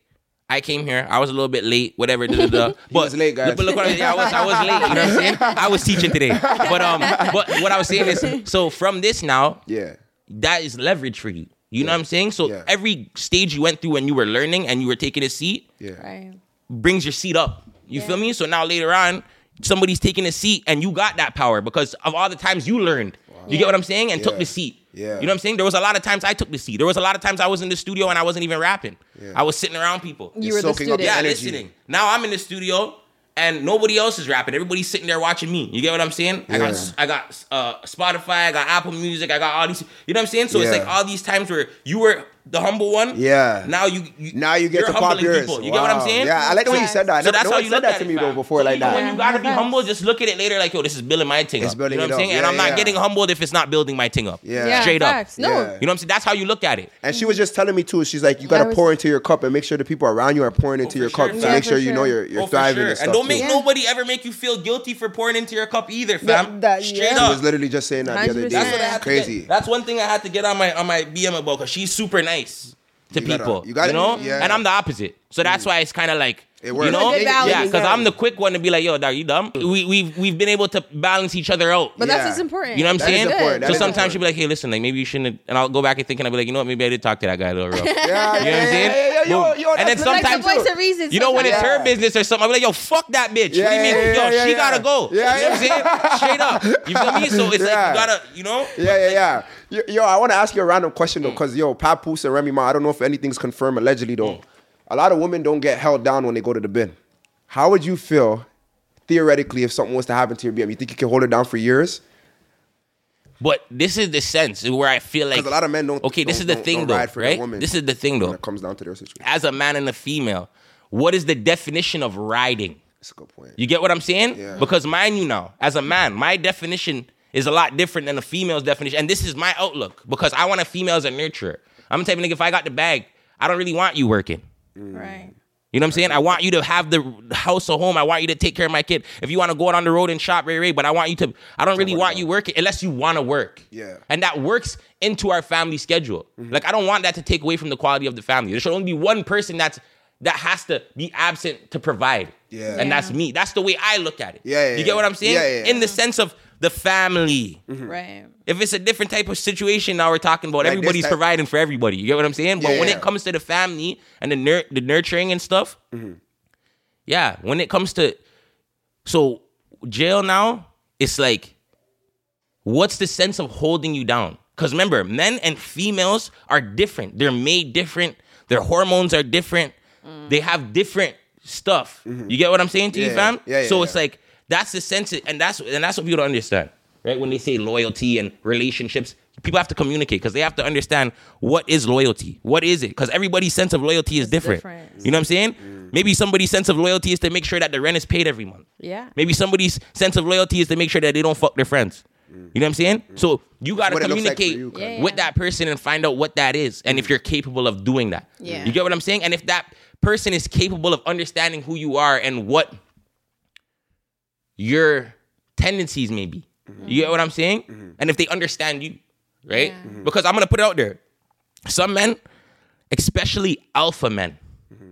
I came here. I was a little bit late. Whatever. Da, da, da. But was late, guys. Look, but look what I, yeah, I was. I was late. You know what I'm saying? I was teaching today. But um, but what I was saying is, so from this now, yeah, that is leverage for you. You know what I'm saying? So Yeah. every stage you went through when you were learning and you were taking a seat yeah. Right. brings your seat up. You Yeah. feel me? So now later on, somebody's taking a seat and you got that power because of all the times you learned. You get what I'm saying? And took the seat. Yeah. You know what I'm saying? There was a lot of times I took the seat. There was a lot of times I was in the studio and I wasn't even rapping. Yeah. I was sitting around people. You You're were the soaking up student. the Yeah, energy. listening. Now I'm in the studio and nobody else is rapping. Everybody's sitting there watching me. You get what I'm saying? I got I got uh, Spotify, I got Apple Music, I got all these. You know what I'm saying? So it's like all these times where you were the humble one. Yeah. Now you, you Now you get to pop humbling yours. people. You get what I'm saying? Yeah, I like the way you said that. So No- that's no how you said that to me though before So like even that. When you gotta be humble, just look at it later like, yo, this is building my thing It's up. building you know what I'm up. saying? and I'm not yeah. getting humbled if it's not building my thing up. Yeah. Yeah, Straight facts. up. No. You know what I'm saying? That's how you look at it. And she was just telling me too. She's like, you gotta was- pour into your cup and make sure the people around you are pouring into oh, for your sure. cup to make sure you know you're you're Oh, thriving and stuff. And don't make nobody ever make you feel guilty for pouring into your cup either, fam. That- that- Straight yeah. She was literally just saying that the other day. That's what I had to Crazy. That's one thing I had to get on my on my BM about because she's super nice to You gotta- people. you gotta- know, yeah. and I'm the opposite. So that's mm. why it's kind of like. It works. You know, It's a good balance. yeah, because I'm the quick one to be like, "Yo, dog, you dumb." Mm. We we've we've been able to balance each other out. But Yeah. that's what's important. You know what I'm That is saying? important. So is sometimes important. she'll be like, "Hey, listen, like maybe you shouldn't." And I'll go back and think, and I'll be like, "You know what? Maybe I did talk to that guy a little rough." Yeah, You know what I'm saying? Yeah, yeah, yo, yo, and then that's Like the sometimes, voice of reason. you know, when it's her business or something, I'll be like, "Yo, fuck that bitch." Yeah, what do you mean? yeah, yo, yeah, she yeah. gotta go. Yeah, you know what I'm saying? Straight up. You feel me? So it's like Yeah. you gotta, you know. Yeah, yeah, yeah. Yo, yo, I want to ask you a random question though, mm. because yo, Papoose and Remy Ma, I don't know if anything's confirmed allegedly though. Mm. A lot of women don't get held down when they go to the bin. How would you feel theoretically if something was to happen to your BM? You think you can hold it down for years? But this is the sense where I feel like a lot of men don't. Okay, this is the don't- thing don't though, ride for their right? This is the thing though. it comes down to their situation. As a man and a female, what is the definition of riding? That's a good point. You get what I'm saying? Yeah. Because mind you now, as a man, my definition is a lot different than a female's definition. And this is my outlook because I want a female as a nurturer. I'm the type of nigga, if I got the bag, I don't really want you working. Right. You know what I'm saying? I want you to have the house or home. I want you to take care of my kid. If you want to go out on the road and shop, Ray Ray, but I want you to, I don't really want out. you working unless you want to work. Yeah. And that works into our family schedule. Mm-hmm. Like, I don't want that to take away from the quality of the family. There should only be one person that's, that has to be absent to provide. Yeah. And that's me. That's the way I look at it. Yeah, yeah, You get what. I'm saying? Yeah, yeah, yeah. In the sense of the family. Right. If it's a different type of situation, now we're talking about Like everybody's type- providing for everybody. You get what I'm saying? But Yeah, when yeah. it comes to the family and the nur- the nurturing and stuff, Mm-hmm. yeah. When it comes to so jail now, it's like, what's the sense of holding you down? Because remember, men and females are different. They're made different. Their hormones are different. They have different stuff. You get what I'm saying to you, Mm-hmm. Yeah, fam? yeah, yeah, so yeah. it's like that's the sense, and that's and that's what people don't understand, right? When they say loyalty and relationships, people have to communicate because they have to understand what is loyalty, what is it? Because everybody's sense of loyalty is different. different. You know what I'm saying? Mm. Maybe somebody's sense of loyalty is to make sure that the rent is paid every month. Yeah. Maybe somebody's sense of loyalty is to make sure that they don't fuck their friends. You know what I'm saying? So you gotta what it looks like communicate you, Yeah, with that person and find out what that is, and if you're capable of doing that. Yeah. You get what I'm saying? And if that person is capable of understanding who you are and what your tendencies may be. You get what I'm saying? Mm-hmm. And if they understand you, right? Mm-hmm. Because I'm gonna put it out there. Some men, especially alpha men, mm-hmm.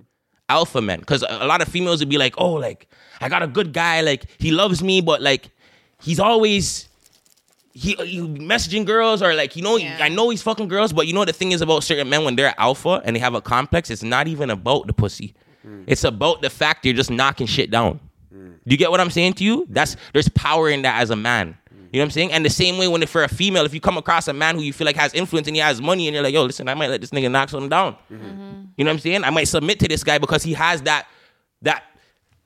alpha men, because a a lot of females would be like, oh, like, I got a good guy, like, he loves me, but like, he's always he, uh, he messaging girls or like you know Yeah. I know he's fucking girls, but you know the thing is about certain men when they're alpha and they have a complex, it's not even about the pussy. It's about the fact you're just knocking shit down. Do you get what I'm saying to you? That's there's power in that as a man. You know what I'm saying? And the same way when if for a female, if you come across a man who you feel like has influence and he has money and you're like, yo, listen, I might let this nigga knock something down. Mm-hmm. Mm-hmm. You know what I'm saying? I might submit to this guy because he has that that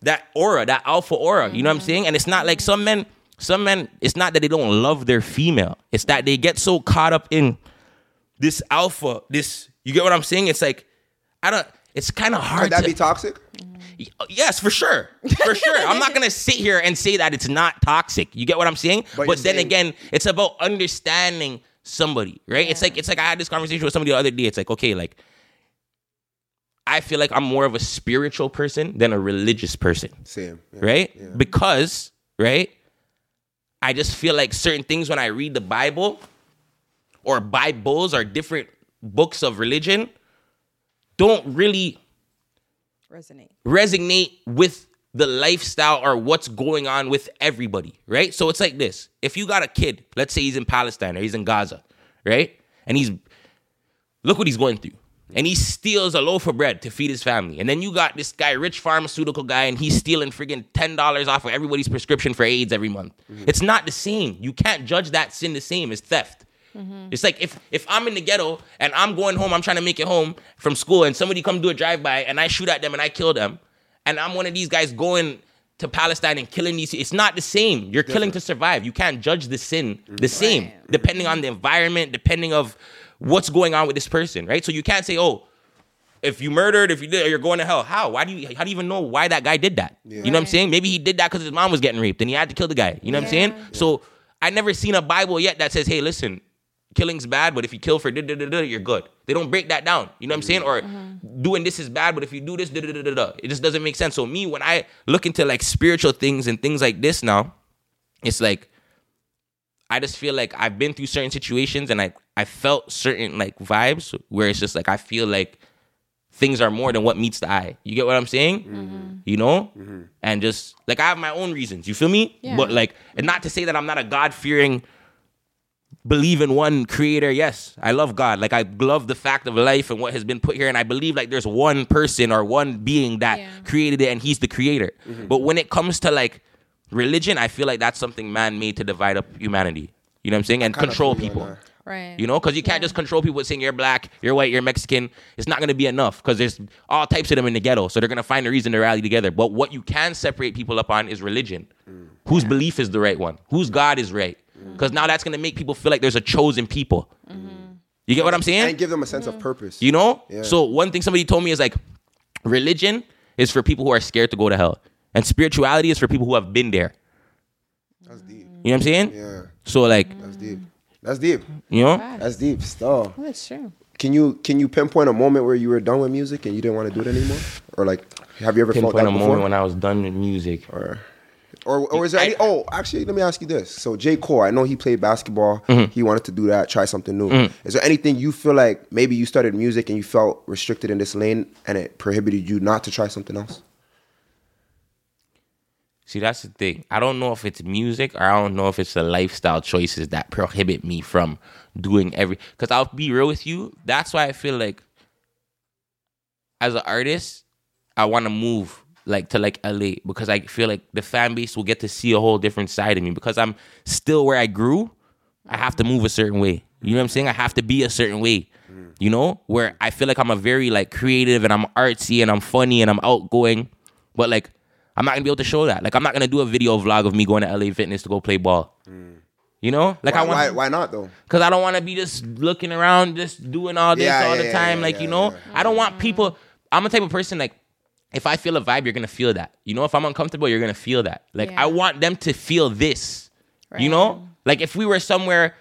that aura, that alpha aura. You know what I'm mm-hmm. saying? And it's not like some men, some men, it's not that they don't love their female. It's that they get so caught up in this alpha, this you get what I'm saying? It's like, I don't it's kind of hard Could that to be toxic? Yes, for sure. For sure. I'm not gonna sit here and say that it's not toxic. You get what I'm saying? But But, then saying- again, it's about understanding somebody, right? It's like it's like I had this conversation with somebody the other day. It's like, okay, like I feel like I'm more of a spiritual person than a religious person Same. yeah. right? Yeah. Because, right? I just feel like certain things when I read the Bible or Bibles or different books of religion don't really Resonate. resonate with the lifestyle or what's going on with everybody, right? So it's like this. If you got a kid, let's say he's in Palestine or he's in Gaza, right? And he's look what he's going through. And he steals a loaf of bread to feed his family. And then you got this guy, rich pharmaceutical guy, and he's stealing friggin' $10 off of everybody's prescription for AIDS every month. Mm-hmm. It's not the same. You can't judge that sin the same as theft. Mm-hmm. It's like if if I'm in the ghetto and I'm going home, I'm trying to make it home from school, and somebody come do a drive by and I shoot at them and I kill them, and I'm one of these guys going to Palestine and killing these. It's not the same. You're killing to survive. You can't judge the sin the same, depending on the environment, depending of what's going on with this person, right? So you can't say, oh, if you murdered, if you did, you're going to hell. How? Why do you? How do you even know why that guy did that? You know what I'm saying? Maybe he did that because his mom was getting raped and he had to kill the guy. You know what I'm saying? Yeah. So I never seen a Bible yet that says, hey, listen, killing's bad, but if you kill for da da da da, you're good. They don't break that down. You know what I'm saying? Or mm-hmm. doing this is bad, but if you do this, da da da da da, it just doesn't make sense. So me, when I look into like spiritual things and things like this now, it's like I just feel like I've been through certain situations and I I felt certain like vibes where it's just like I feel like things are more than what meets the eye. You get what I'm saying? Mm-hmm. You know? Mm-hmm. And just like I have my own reasons. You feel me? Yeah. But like and not to say that I'm not a God fearing believe in one creator. Yes, I love God. Like I love the fact of life and what has been put here and I believe like there's one person or one being that Yeah. created it and he's the creator. Mm-hmm. But when it comes to like religion, I feel like that's something man made to divide up humanity. You know what I'm saying? And control feel you on people. Right. You know, because you can't Yeah. just control people with saying you're black, you're white, you're Mexican. It's not going to be enough because there's all types of them in the ghetto. So they're going to find a reason to rally together. But what you can separate people up on is religion. Mm. Whose belief is the right one? Whose God is right? Mm-hmm. Because now that's going to make people feel like there's a chosen people. Mm-hmm. You get what I'm saying? and give them a sense of purpose. You know? Yeah. So one thing somebody told me is like religion is for people who are scared to go to hell. And spirituality is for people who have been there. That's deep. Mm-hmm. You know what I'm saying? Yeah, So like, that's deep. That's deep. you know? That's deep. Still, Oh, that's true. can you can you pinpoint a moment where you were done with music and you didn't want to do it anymore, or like have you ever felt Pinpoint that a before? moment when I was done with music. or, or or is there any? Oh, actually, let me ask you this. So J Cole, I know he played basketball. Mm-hmm. He wanted to do that, try something new. Is there anything you feel like maybe you started music and you felt restricted in this lane and it prohibited you not to try something else? See, that's the thing. I don't know if it's music or I don't know if it's the lifestyle choices that prohibit me from doing every. Because I'll be real with you. That's why I feel like, as an artist, I want to move like to like LA because I feel like the fan base will get to see a whole different side of me. Because I'm still where I grew, I have to move a certain way. You know what I'm saying? I have to be a certain way. Mm. You know, where I feel like I'm a very like creative and I'm artsy and I'm funny and I'm outgoing, but like I'm not gonna be able to show that. Like I'm not gonna do a video vlog of me going to LA Fitness to go play ball. Mm. You know, like Why, I why, want why why not though? because I don't want to be just looking around, just doing all this Yeah, all yeah, the time. yeah, like yeah, you know, yeah. I don't want mm-hmm. people. I'm a type of person like. If I feel a vibe, you're gonna feel that. You know, if I'm uncomfortable, you're gonna feel that. Like Yeah. I want them to feel this. You know, like if we were somewhere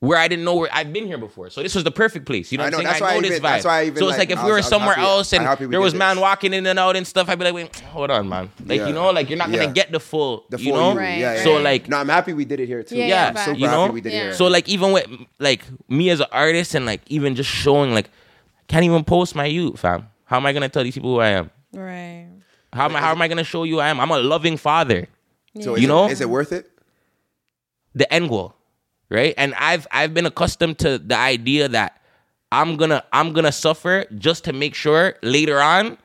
where I didn't know where I've been here before, so this was the perfect place. You know, I what know, I'm saying? that's why I know this even- vibe. that's why I even, so it's like, like if I we were I was somewhere happy- else and we there did was man this. walking in and out and stuff, I'd be like, wait, hold on, man. Like Yeah. you know, like you're not gonna get the full. The you full know. Right, yeah, yeah, So, like- no, I'm happy we did it here too. Yeah, yeah, yeah, super you happy we did it Yeah. here. So like even with like me as an artist and like even just showing like can't even post my youth, fam. How am I gonna tell these people who I am? Right. How am I how am I gonna show you I am? I'm a loving father. so you is know? it, is it worth it? The end goal. Right? And I've I've been accustomed to the idea that I'm gonna I'm gonna suffer just to make sure later on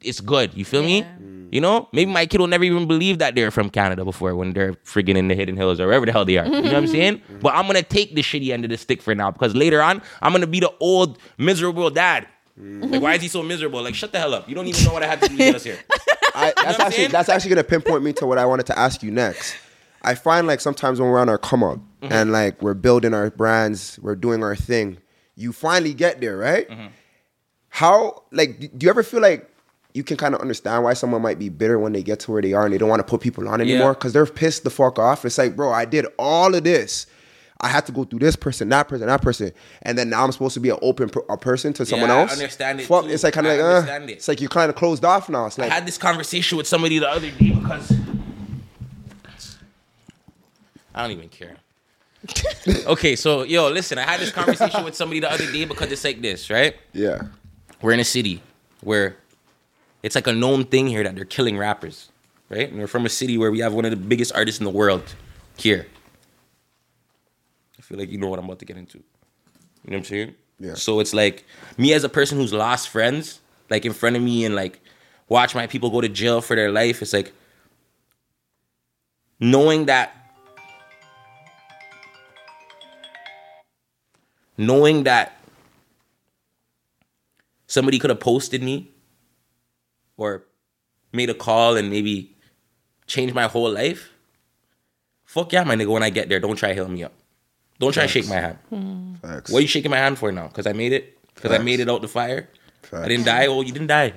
it's good. You feel me? Yeah. You know, maybe my kid will never even believe that they're from Canada before when they're friggin' in the Hidden Hills or wherever the hell they are. You know what I'm saying? But I'm gonna take the shitty end of the stick for now because later on I'm gonna be the old miserable dad. Like, why is he so miserable? Like, shut the hell up. You don't even know what I had to do to get us here. I, that's what I'm actually that's actually gonna pinpoint me to what I wanted to ask you next. I find like sometimes when we're on our come up Mm-hmm. and like we're building our brands, we're doing our thing, you finally get there, right? Mm-hmm. How like do you ever feel like you can kind of understand why someone might be bitter when they get to where they are and they don't want to put people on anymore Yeah. because they're pissed the fuck off. It's like, bro, I did all of this. I had to go through this person, that person, that person, and then now I'm supposed to be an open per- a person to someone I else. understand it Fuck, too. it's like kind of like, uh, understand it. it's like you're kind of closed off now. It's I had this conversation with somebody the other day because I don't even care. okay, so yo, listen, I had this conversation with somebody the other day because it's like this, right? yeah. We're in a city where it's like a known thing here that they're killing rappers, right? And we're from a city where we have one of the biggest artists in the world here. Feel like you know what I'm about to get into. You know what I'm saying? Yeah. So it's like me as a person who's lost friends, like in front of me, and like watch my people go to jail for their life. It's like knowing that, knowing that somebody could have posted me or made a call and maybe changed my whole life. Fuck yeah, my nigga. When I get there, don't try to heal me up. Don't try to shake my hand. Facts. What are you shaking my hand for now? Because I made it. Because I Facts. made it out the fire. Facts. I didn't die. Oh, you didn't die.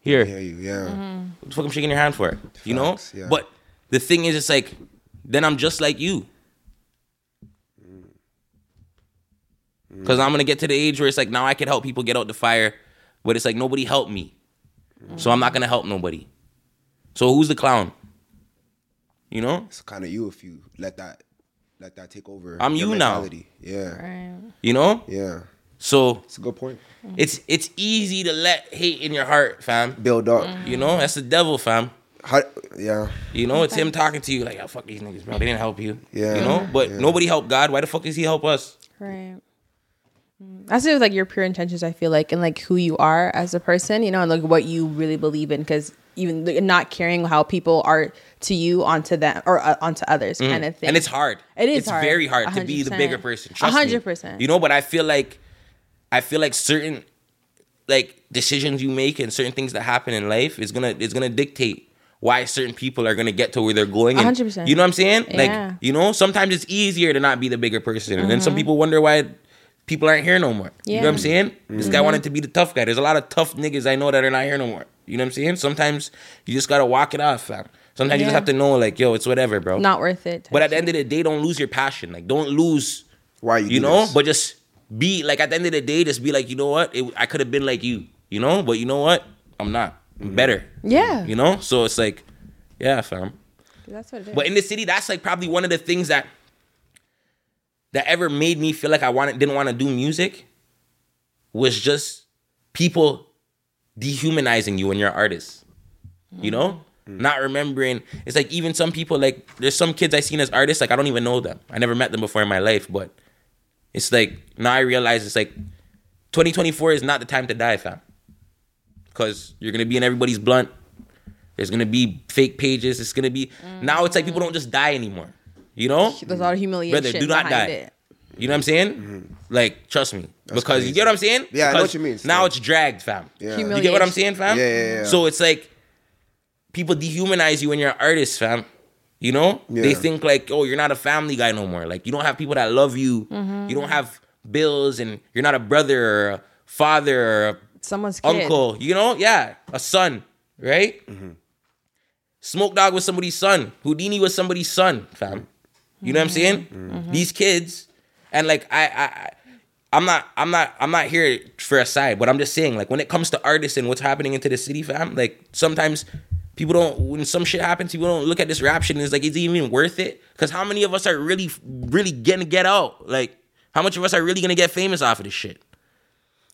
Here, hear you. Yeah. What the fuck I'm shaking your hand for? You know. Facts, yeah. But the thing is, it's like then I'm just like you. Mm. Because I'm gonna get to the age where it's like now I can help people get out the fire, but it's like nobody helped me, mm. so I'm not gonna help nobody. So who's the clown? You know, It's kind of you if you let that let that take over. I'm your you now. Yeah. Right. you know. Yeah. So It's a good point. it's it's easy to let hate in your heart, fam. Build up. You know that's the devil, fam. How, yeah. You know, it's him talking to you like, oh, fuck these niggas, bro. They didn't help you. Yeah. You know, but Yeah. nobody helped God. Why the fuck does he help us? Right. Mm. That's it with like your pure intentions, I feel like, and like who you are as a person, you know, and like what you really believe in. Because even not caring how people are to you, onto them, or uh, onto others, kind of thing. Mm. And it's hard. It is It's hard. very hard to be the bigger person. A Trust hundred percent. You know, but I feel like, I feel like certain, like decisions you make and certain things that happen in life is gonna is gonna dictate why certain people are gonna get to where they're going. And 100%. You know what I'm saying? Like, Yeah. Mm-hmm. you know, sometimes it's easier to not be the bigger person, and then some people wonder why. People aren't here no more. Yeah. You know what I'm saying? This guy wanted to be the tough guy. There's a lot of tough niggas I know that are not here no more. You know what I'm saying? Sometimes you just gotta walk it off, fam. Sometimes you just have to know, like, yo, it's whatever, bro. not worth it. But at the end of the day, don't lose your passion. Like, don't lose, Why you you know. this. But just be like at the end of the day, just be like, you know what? It, I could have been like you, you know. But you know what? I'm not. I'm mm-hmm. better. yeah, You know. So it's like, yeah, fam. that's what it is. But in the city, that's like probably one of the things that that ever made me feel like I wanted didn't want to do music was just people dehumanizing you when you're an artist. You know? Mm. Not remembering. It's like even some people like there's some kids I seen as artists, like I don't even know them. I never met them before in my life, but it's like now I realize it's like 2024 is not the time to die, fam. Cause you're gonna be in everybody's blunt. There's gonna be fake pages. It's gonna be mm. now. It's like people don't just die anymore. You know, There's a lot of humiliation brother, do not behind die. it. You know what I'm saying? Mm-hmm. Like, trust me, because crazy. you get what I'm saying. Yeah, I know what you mean, Now still. it's dragged, fam. Yeah. You get what I'm saying, fam? Yeah, yeah, yeah. So it's like people dehumanize you when you're an artist, fam. You know, they think like, oh, you're not a family guy no more. Like, you don't have people that love you. Mm-hmm. You don't have bills, and you're not a brother or a father or a Someone's kid. uncle. You know, yeah, a son, right? Mm-hmm. Smoke Dawg was somebody's son. Houdini was somebody's son, fam. You know what I'm saying? These kids, and like I, I, I, I'm not, I'm not, I'm not here for a side, but I'm just saying, like when it comes to artists and what's happening into the city, fam, like sometimes people don't, when some shit happens, people don't look at this rap shit and it's like, is it even worth it? Because how many of us are really, really gonna get out? Like, how much of us are really gonna get famous off of this shit?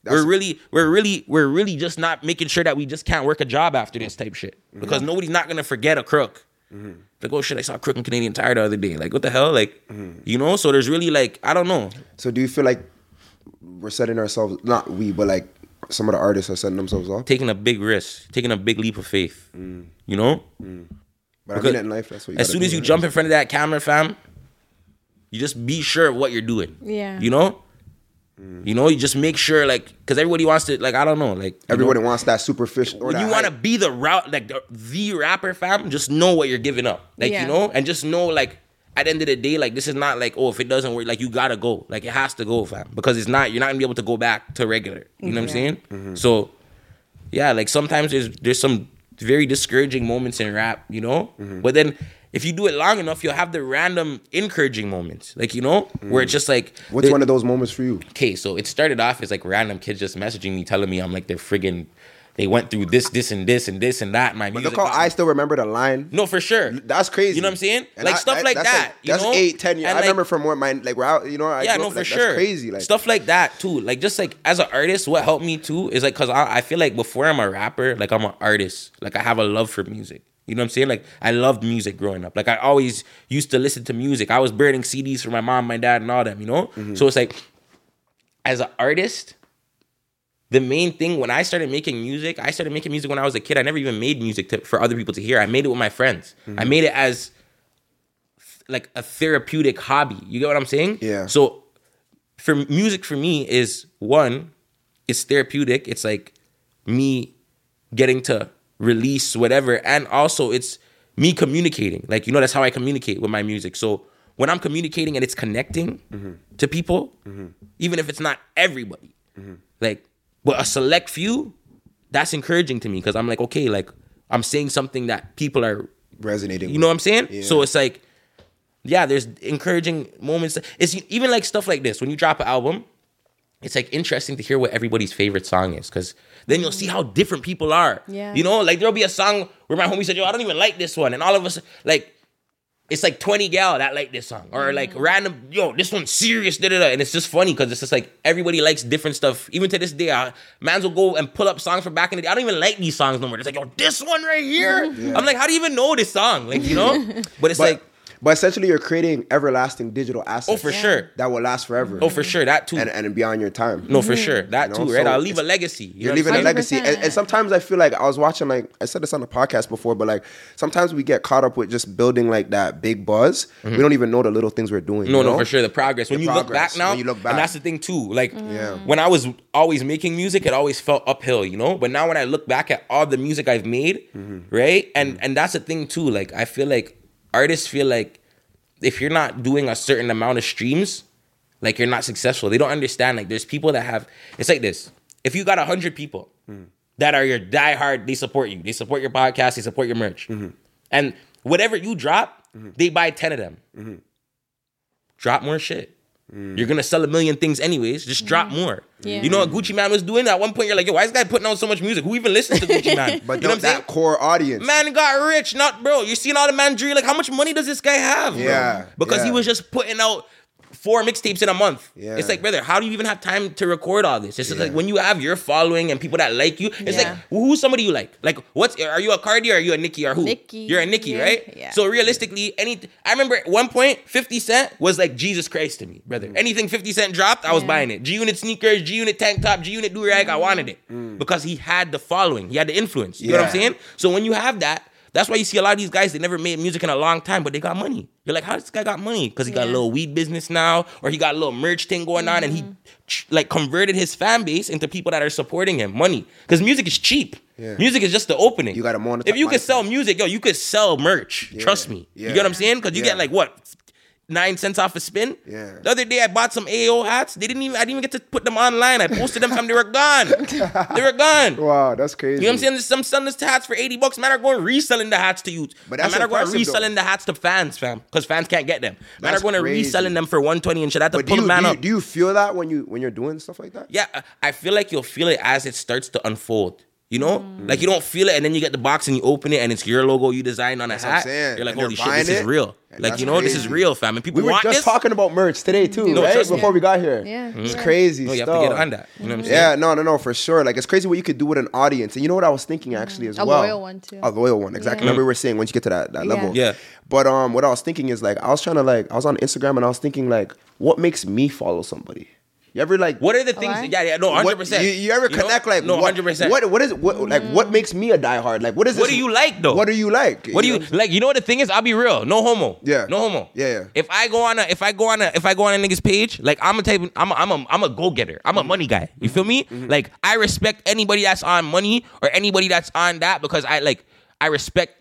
we're really we're really we're really just not making sure that we just can't work a job after this type shit. Because nobody's not gonna forget a crook. Mm-hmm. Like oh shit i saw a crook in canadian tire the other day. Like what the hell? Like mm-hmm. you know? So there's really like i don't know. So do you feel like we're setting ourselves not we, but like some of the artists are setting themselves off? taking a big risk taking a big leap of faith mm. you know mm. But I mean in life, that's what you as soon as you right? jump in front of that camera fam you just be sure of what you're doing Yeah. you know mm. you know you just make sure like because everybody wants to like i don't know like you know? everybody wants that superficial or when that you want to be the route like the, the rapper fam just know what you're giving up like Yeah. you know and just know like at the end of the day like this is not like oh if it doesn't work like you gotta go like it has to go fam because it's not you're not gonna be able to go back to regular you know what i'm saying Mm-hmm. so yeah like sometimes there's there's some very discouraging moments in rap you know Mm-hmm. but then if you do it long enough you'll have the random encouraging moments like you know where it's just like Mm. What's the- one of those moments for you? okay, so it started off as like random kids just messaging me, telling me I'm like they're friggin' they went through this, this, and this, and this and that. My But music. look how I still remember the line. no, for sure. That's crazy. You know what I'm saying? And like I- stuff I- like that's that. you that's know? eight, ten years. And, I like, remember from what my like where I, you know. I yeah, no, up, for like, sure. That's crazy. Like stuff like that too. Like just like as an artist, what helped me too is like because I, I feel like before I'm a rapper, like I'm an artist. Like I have a love for music. You know what I'm saying? Like I loved music growing up. Like I always used to listen to music. I was burning CDs for my mom, my dad, and all them. You know. Mm-hmm. So it's like as an artist, the main thing when I started making music, I started making music when I was a kid. I never even made music to, for other people to hear. I made it with my friends. Mm-hmm. I made it as like a therapeutic hobby. You get what I'm saying? Yeah. So for music for me is one, it's therapeutic. It's like me getting to release whatever, and also it's me communicating. Like you know, that's how I communicate with my music. So when I'm communicating and it's connecting mm-hmm. to people, mm-hmm. even if it's not everybody, mm-hmm. like, but a select few, that's encouraging to me because I'm like, okay, like I'm saying something that people are, Resonating. you know what I'm saying? Yeah. So it's like, yeah, there's encouraging moments. It's even like stuff like this when you drop an album. It's like interesting to hear what everybody's favorite song is because then you'll see how different people are. Yeah. You know, like there'll be a song where my homie said, Yo, I don't even like this one. And all of us, like, it's like 20 gal that like this song or like mm. random yo this one's serious da, da, da. and it's just funny because it's just like everybody likes different stuff. Even to this day I, mans will go and pull up songs from back in the day. I don't even like these songs no more. It's like yo this one right here? I'm like how do you even know this song? Like you know? But it's But, like but essentially, you're creating everlasting digital assets. oh for sure That will last forever. oh for sure that too And, and beyond your time. no for sure that You know, too right so i'll leave a legacy you You're leaving what a I'm legacy. And, and sometimes I feel like I was watching, like, I said this on the podcast before, but like sometimes we get caught up with just building like that big buzz. We don't even know the little things we're doing. Mm-hmm. No, you no, for sure. The progress. When The you look back now, when you look back. and that's the thing too. Like, Yeah. when I was always making music, it always felt uphill, you know. But now when I look back at all the music I've made, Mm-hmm. right, and and that's the thing too. Like, I feel like artists feel like if you're not doing a certain amount of streams, like you're not successful. They don't understand. Like, there's people that have. It's like this. If you got a hundred people hmm. that are your diehard, they support you. They support your podcast. They support your merch, mm-hmm. and whatever you drop, mm-hmm. they buy ten of them mm-hmm. drop more shit. You're gonna sell a million things anyways. Just drop mm-hmm. more. Yeah. You know what Gucci Mane was doing? At one point, you're like, yo, why is this guy putting out so much music? Who even listens to Gucci Mane? But you know what I'm saying? that core audience. Man got rich, not bro. You're seeing all the man Like, how much money does this guy have? Bro? Yeah, Because he was just putting out four mixtapes in a month. Yeah. It's like, brother, how do you even have time to record all this? It's just Yeah. like when you have your following and people that like you, it's Yeah. like who's somebody you like? Like, what's are you a Cardi or are you a Nicki or who? Nicki. You're a Nicki, Yeah. right? Yeah. So realistically, any I remember at one point, 50 Cent was like Jesus Christ to me, brother. Mm. Anything 50 Cent dropped, I was Yeah. buying it. G Unit sneakers, G Unit tank top, G Unit do rag, I wanted it. Mm. Because he had the following, he had the influence. You know what I'm saying? So when you have that, that's why you see a lot of these guys, they never made music in a long time, but they got money. You're like, how this guy got money? Because he got a little weed business now, or he got a little merch thing going on, and he mm-hmm. like converted his fan base into people that are supporting him. Money. Because music is cheap. Yeah. Music is just the opening. You gotta monetize- If you could sell music, yo, you could sell merch. Trust me. Yeah. You get what I'm saying? Because you Yeah. get like what? Nine cents off a spin. Yeah. The other day I bought some AO hats. They didn't even. I didn't even get to put them online. I posted them. From they were gone. they were gone. Wow, that's crazy. You know what I'm saying? There's some selling this hats for 80 bucks. Man are going reselling the hats to you. But that's man are going impressive, though. reselling the hats to fans, fam. Because fans can't get them. Man That's are going to reselling them for 120 and shit. I have to But do pull you, man do, you, up. do you feel that when you when you're doing stuff like that? yeah, I feel like you'll feel it as it starts to unfold. You know, Mm. like you don't feel it, and then you get the box and you open it, and it's your logo you designed on a what I'm hat. saying. You're like, And holy shit, this buying is real. And Like you know, this is real, fam. And people We were want just this. talking about merch today too, No, right? trust me. Before we got here. Yeah. It's crazy. no, you have to get on that. You know what I'm saying? Yeah, no, no, no, for sure. Like it's crazy what you could do with an audience. And you know what I was thinking actually as A well. A loyal one, too. A loyal one, exactly. Yeah. Remember we were saying once you get to that, that Yeah. level. Yeah. But um what I was thinking is like I was trying to like I was on Instagram and I was thinking like what makes me follow somebody? You ever like What are the things? Alright. Yeah, yeah, no, hundred percent. You, you ever connect like no, hundred percent. What what is what like what mm. makes me a diehard? Like what is What this- do you like, though? What do you like? What do you know? like? You know what the thing is? I'll be real. No homo. Yeah. No homo. Yeah, yeah. If I go on a, if I go on a, if I go on a nigga's page, like I'm a type, I'm a, I'm a, I'm a go getter. I'm a mm-hmm. money guy. You feel me? Mm-hmm. Like I respect anybody that's on money or anybody that's on that because I like, I respect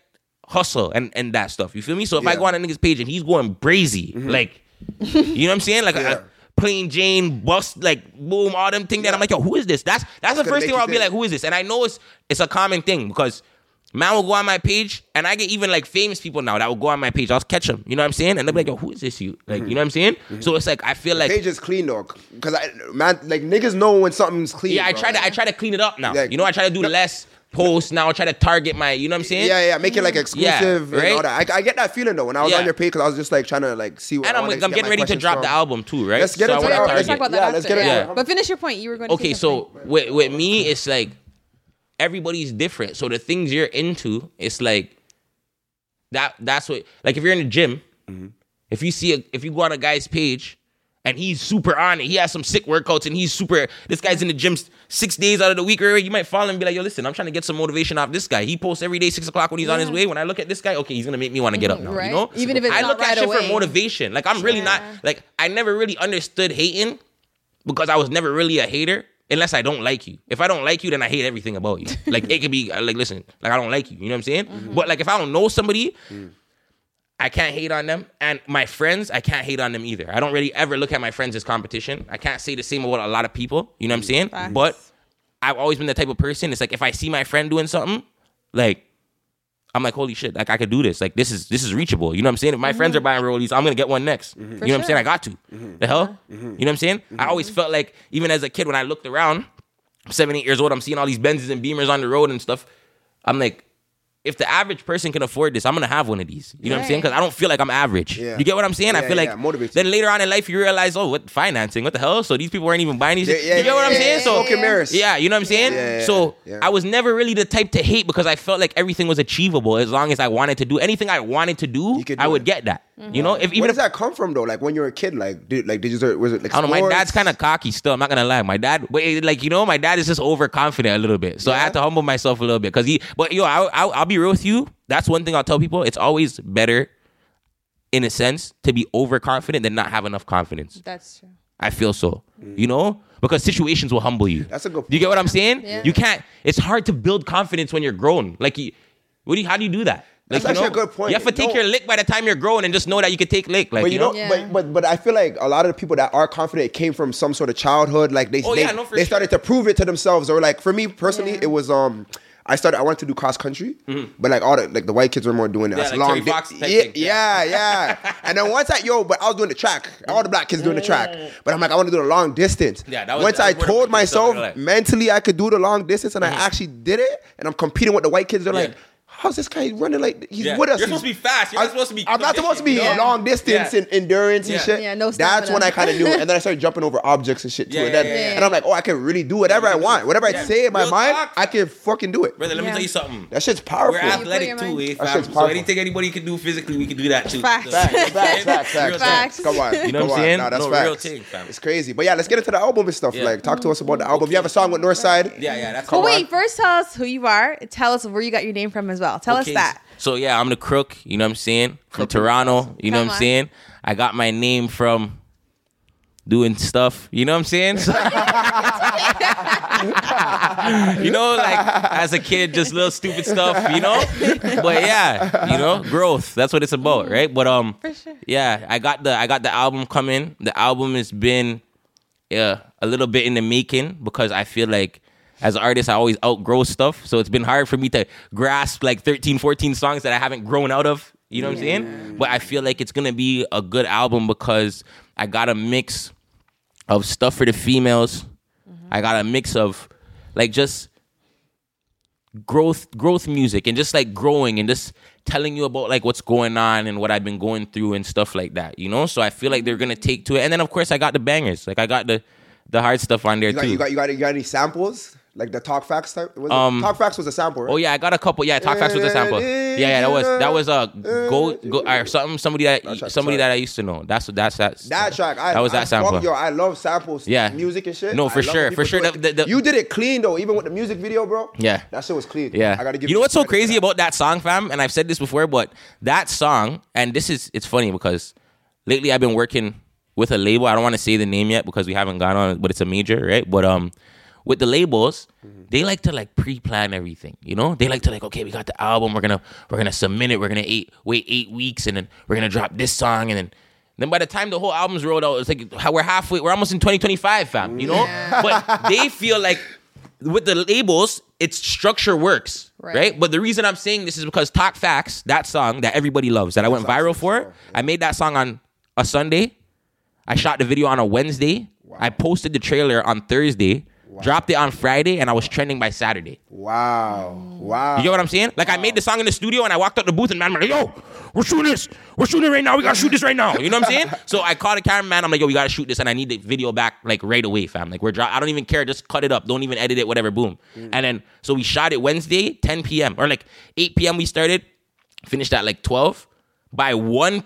hustle and and that stuff. You feel me? So if I go on a nigga's page and he's going brazy, mm-hmm. like, you know what I'm saying? Like. Yeah. A, Plain Jane, bust like boom, all them thing. That I'm like, yo, who is this? That's that's the first thing where I'll be think. like, who is this? And I know it's it's a common thing because man will go on my page and I get even like famous people now that will go on my page. I'll catch them. You know what I'm saying? And they'll be like, yo, who is this you? Like, you know what I'm saying? Mm-hmm. So it's like I feel like Page is clean though, because I man like niggas know when something's clean. yeah, I bro. try to I try to clean it up now. Yeah. You know, I try to do less posts now. I try to target my. You know what I'm saying? Yeah, yeah, make it like exclusive Yeah, right? and all that. I, I get that feeling though when I was Yeah. on your page because I was just like trying to like see what. And I I'm, wanna I'm get getting my ready to drop from. the album too, right? Let's get So into it. Let's talk about that Yeah, after. let's get yeah. it. But finish your point. You were going to okay say so with, with me it's like everybody's different so the things you're into it's like that that's what like if you're in the gym mm-hmm. if you see a if you go on a guy's page and he's super on it he has some sick workouts and he's super this guy's in the gym six days out of the week or you might follow him and be like yo listen i'm trying to get some motivation off this guy he posts every day six o'clock when he's on his way when i look at this guy okay he's gonna make me want to get up now Right. you know Even if it's i not look at right shit for motivation like i'm really not like i never really understood hating because I was never really a hater unless I don't like you. If I don't like you, then I hate everything about you. Like it could be uh, like, listen, like I don't like you. You know what I'm saying? Mm-hmm. But like if I don't know somebody, I can't hate on them. And my friends, I can't hate on them either. I don't really ever look at my friends as competition. I can't say the same about a lot of people. You know what I'm saying? Facts. But I've always been the type of person. It's like if I see my friend doing something, like I'm like, holy shit, like I could do this. Like this is this is reachable. You know what I'm saying? If my friends are mm-hmm. buying rollies, I'm gonna get one next. Mm-hmm. Mm-hmm. You know what I'm saying? I got to. The hell? You know what I'm saying? I always felt like even as a kid when I looked around, I'm seven, eight years old, I'm seeing all these Benzes and Beamers on the road and stuff. I'm like, if the average person can afford this, I'm gonna have one of these. You know what I'm saying? Because I don't feel like I'm average. Yeah. You get what I'm saying? I feel like motivates then later on in life you realize, oh, what financing? What the hell? So these people weren't even buying these. Yeah, yeah, you get what I'm yeah, saying? yeah, So and mirrors. yeah, you know what I'm saying? Yeah, yeah, so yeah. I was never really the type to hate because I felt like everything was achievable as long as I wanted to do anything I wanted to do. You I would get that. You know, if Where even does if that come from though? Like when you were a kid, like did like did you was it like I don't know. My dad's kind of cocky still. I'm not gonna lie. My dad, but eh, like you know, my dad is just overconfident a little bit. So I Yeah. had to humble myself a little bit because he. But yo, I, I, I'll be real with you. That's one thing I'll tell people. It's always better, in a sense, to be overconfident than not have enough confidence. That's true. I feel so. You know, because situations will humble you. That's a good You get what I'm saying? Yeah. You can't. It's hard to build confidence when you're grown. Like, you, what do you? How do you do that? Like, That's you actually know, a good point. You have to take No. your lick by the time you're grown and just know that you can take lick. Like, But you know, Yeah. but, but but I feel like a lot of the people that are confident came from some sort of childhood. Like they Oh, they, yeah, no, for they sure. started to prove it to themselves. Or like for me personally, Yeah. it was um I started I wanted to do cross country, but like all the like the white kids were more doing it. Mm-hmm. Yeah, like long Terry di- Fox type yeah, thing. yeah, yeah. and then once I yo, but I was doing the track. All the black kids doing the track. But I'm like, I want to do the long distance. Yeah, that was- once that I was one told the biggest stuff myself mentally I could do the long distance and I actually did it, and I'm competing with the white kids. They're Yeah. like. How's this guy running like he's Yeah. with us? You're supposed to be fast. You're I'm- supposed to be I'm not supposed to be conditioned, you know? long distance Yeah. and endurance and shit. Yeah, no That's stamina. when I kind of knew it. And then I started jumping over objects and shit too. Yeah, and, then, yeah, yeah, and I'm like, oh, I can really do whatever Yeah, I want. do- Whatever I say in my Real mind, talk. I can fucking do it. brother, let me tell you something. That shit's powerful. We're athletic too, mind- eh, That fam? shit's So anything anybody can do physically, we can do that too. Facts. Facts, facts, facts, Real facts, talk. facts. Come on. You know what I'm come on. saying? Nah, that's No, facts. real thing, fam. It's crazy. But yeah, let's get into the album and stuff. Like, talk to us about the album. You have a song with Northside? Yeah, yeah, that's But wait, first tell us who you are. Tell us where you got your name from as well. Tell Okay, us that. So yeah, I'm the crook. You know what I'm saying? From Crook Toronto. awesome. You know Come what I'm on. saying? I got my name from doing stuff. You know what I'm saying? You know, like as a kid, just little stupid stuff. You know, but yeah, you know, growth. That's what it's about, right? But um, For sure. yeah, I got the I got the album coming. The album has been yeah a little bit in the making because I feel like as an artist I always outgrow stuff. So it's been hard for me to grasp like 13, 14 songs that I haven't grown out of. You know what I'm saying? But I feel like it's gonna be a good album because I got a mix of stuff for the females. Mm-hmm. I got a mix of like just growth growth music and just like growing and just telling you about like what's going on and what I've been going through and stuff like that, you know? So I feel like they're gonna take to it. And then of course I got the bangers. Like I got the the hard stuff on there You got, too. you, got, you, got, you got any samples? Like the Talk Facts type? Was it- Um, Talk Facts was a sample, right? Oh yeah, I got a couple. Yeah, Talk Facts was a sample. Yeah, yeah, that was that was a go go or something. Somebody that track, somebody that I used to know. That's that's that's That track, I, that was I that sample. Fuck, yo, I love samples, Yeah. music and shit. No, for sure, for sure. The- the- the- you did it clean though, even with the music video, bro. Yeah. that shit was clean. Yeah. I gotta give you know what's so crazy about that song, fam? And I've said this before, but that song, and this is it's funny because lately I've been working with a label. I don't want to say the name yet because we haven't gone on, but it's a major, right? But um, with the labels, Mm-hmm. they like to like pre-plan everything. You know, they like to like, okay, we got the album, we're gonna we're gonna submit it, we're gonna eight, wait eight weeks, and then we're gonna drop this song, and then. Then by the time the whole album's rolled out, it's like we're halfway. We're almost in 2025, fam. You know, but they feel like with the labels, its structure works, right. Right. But the reason I'm saying this is because Talk Facts, that song that everybody loves, that I went viral for, I made that song on a Sunday. I shot the video on a Wednesday. I posted the trailer on Thursday, dropped it on Friday, and I was trending by Saturday. Wow, mm. wow. You get what I'm saying? Like I made the song in the studio and I walked up the booth and man, I'm like, yo, we're shooting this. We're shooting it right now. We gotta shoot this right now. You know what I'm saying? So I called the cameraman. I'm like, yo, we gotta shoot this, and I need the video back like right away, fam. Like we're dro- I don't even care. Just cut it up. Don't even edit it. Whatever. Boom. Mm. And then so we shot it Wednesday, 10 p.m. or like 8 p.m. We started. Finished at like 12. By 1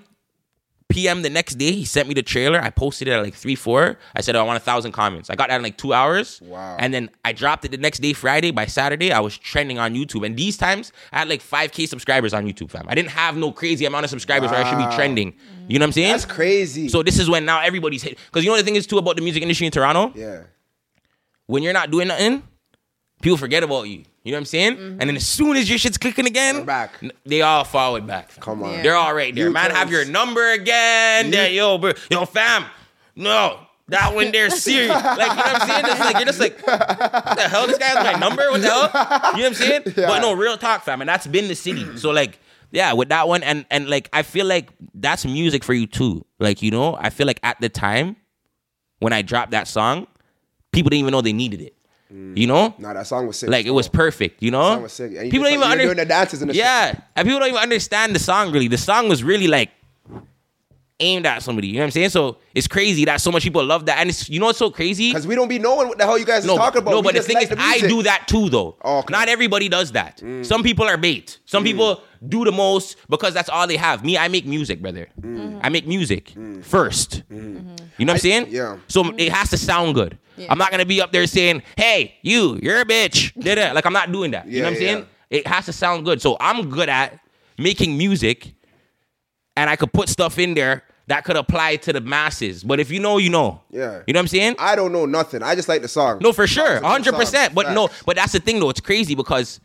p.m. the next day, he sent me the trailer. I posted it at like three, four. I said, oh, I want a thousand comments. I got that in like two hours. Wow. And then I dropped it the next day, Friday. By Saturday, I was trending on YouTube. And these times, I had like 5K subscribers on YouTube, fam. I didn't have no crazy amount of subscribers where I should be trending. You know what I'm saying? That's crazy. So this is when now everybody's hit. Because you know the thing is too about the music industry in Toronto? yeah, When you're not doing nothing, people forget about you. You know what I'm saying? Mm-hmm. And then as soon as your shit's clicking again, They're back. n- they all forward back. Come on. Yeah. They're all right there. You Man, have your number again. There, yo, bro. Yo, fam. No. That one there serious. Like, you know what I'm saying? It's like you're just like, what the hell? This guy has my number? What the hell? You know what I'm saying? But no, real talk, fam. And that's been the city. So like, yeah, with that one, and and like I feel like that's music for you too. Like, you know, I feel like at the time when I dropped that song, people didn't even know they needed it. You know? Nah, that song was sick. Like it was perfect, you know. song was sick. And you People don't even like- doing the dances and the shit. yeah, and people don't even understand the song really. The song was really like aimed at somebody. You know what I'm saying? So it's crazy that so much people love that, and it's you know what's so crazy? Because we don't be knowing what the hell you guys No, is talking about. no, We but the thing like is, the I do that too, though. Oh, okay. Mm. Not everybody does that. Some people are bait. Some people do the most because that's all they have. Me, I make music, brother. I make music first. You know what I'm saying? Mm. yeah. So it has to sound good. Yeah. I'm not gonna be up there saying, "Hey, you, you're a bitch." Da-da. Like I'm not doing that. you know what I'm saying? It has to sound good. So I'm good at making music, and I could put stuff in there that could apply to the masses. But if you know, you know. Yeah. You know what I'm saying? I don't know nothing. I just like the song. No, for sure, Song's a good hundred percent. But no, but that's the thing though. It's crazy because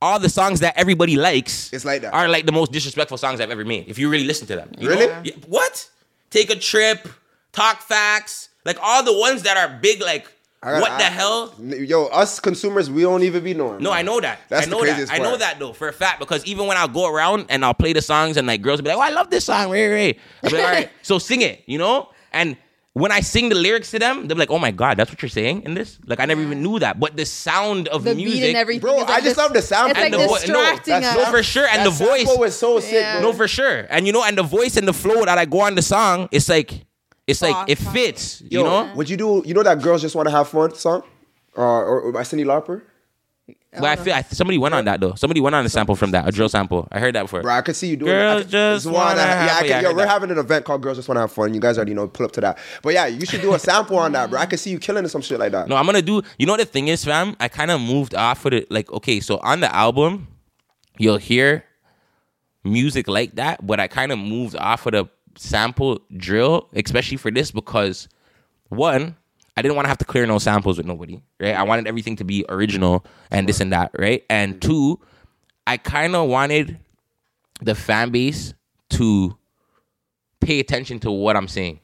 all the songs that everybody likes, It's like that. are like the most disrespectful songs I've ever made. If you really listen to them, you Really? Yeah, What? Take a trip, talk facts, like all the ones that are big. Like I gotta- what the hell? Yo, us consumers, we don't even be knowing. No, man. I know that. That's I the know that. craziest I know that though for a fact because even when I'll go around and I'll play the songs and like girls will be like, "Oh, I love this song, Ray Ray." I'll be like, "All right, so sing it," you know? And when I sing the lyrics to them, they're like, "Oh my god, that's what you're saying in this?" Like I never even knew that. But the sound of The music, beat and everything. Bro, like I just this- love the sound It's like and the vo- no, that's- us. no, for sure, and That the voice, was so sick, Yeah. bro. no, for sure, and you know, and the voice and the flow that I go on the song, it's like, it's like it soft. fits, you Yo, know. would you do? You know that girls just want to have fun song, uh, or, or by Cyndi Lauper? But I feel I, somebody went on that though. Somebody went on a sample from that, a drill sample. I heard that before. Bro, I could see you doing. Girls I just wanna wanna have- Yeah, I could, yeah, I yo, we're that. having an event called Girls Just Wanna Have Fun. You guys already know. Pull up to that. But yeah, you should do a sample on that, bro. I could see you killing some shit like that. No, I'm gonna do. You know what the thing is, fam? I kind of moved off of it. Like, okay, so on the album, you'll hear music like that, but I kind of moved off of the sample drill, especially for this because one, I didn't want to have to clear no samples with nobody, right? I wanted everything to be original and this and that, right? And mm-hmm. two, I kind of wanted the fan base to pay attention to what I'm saying.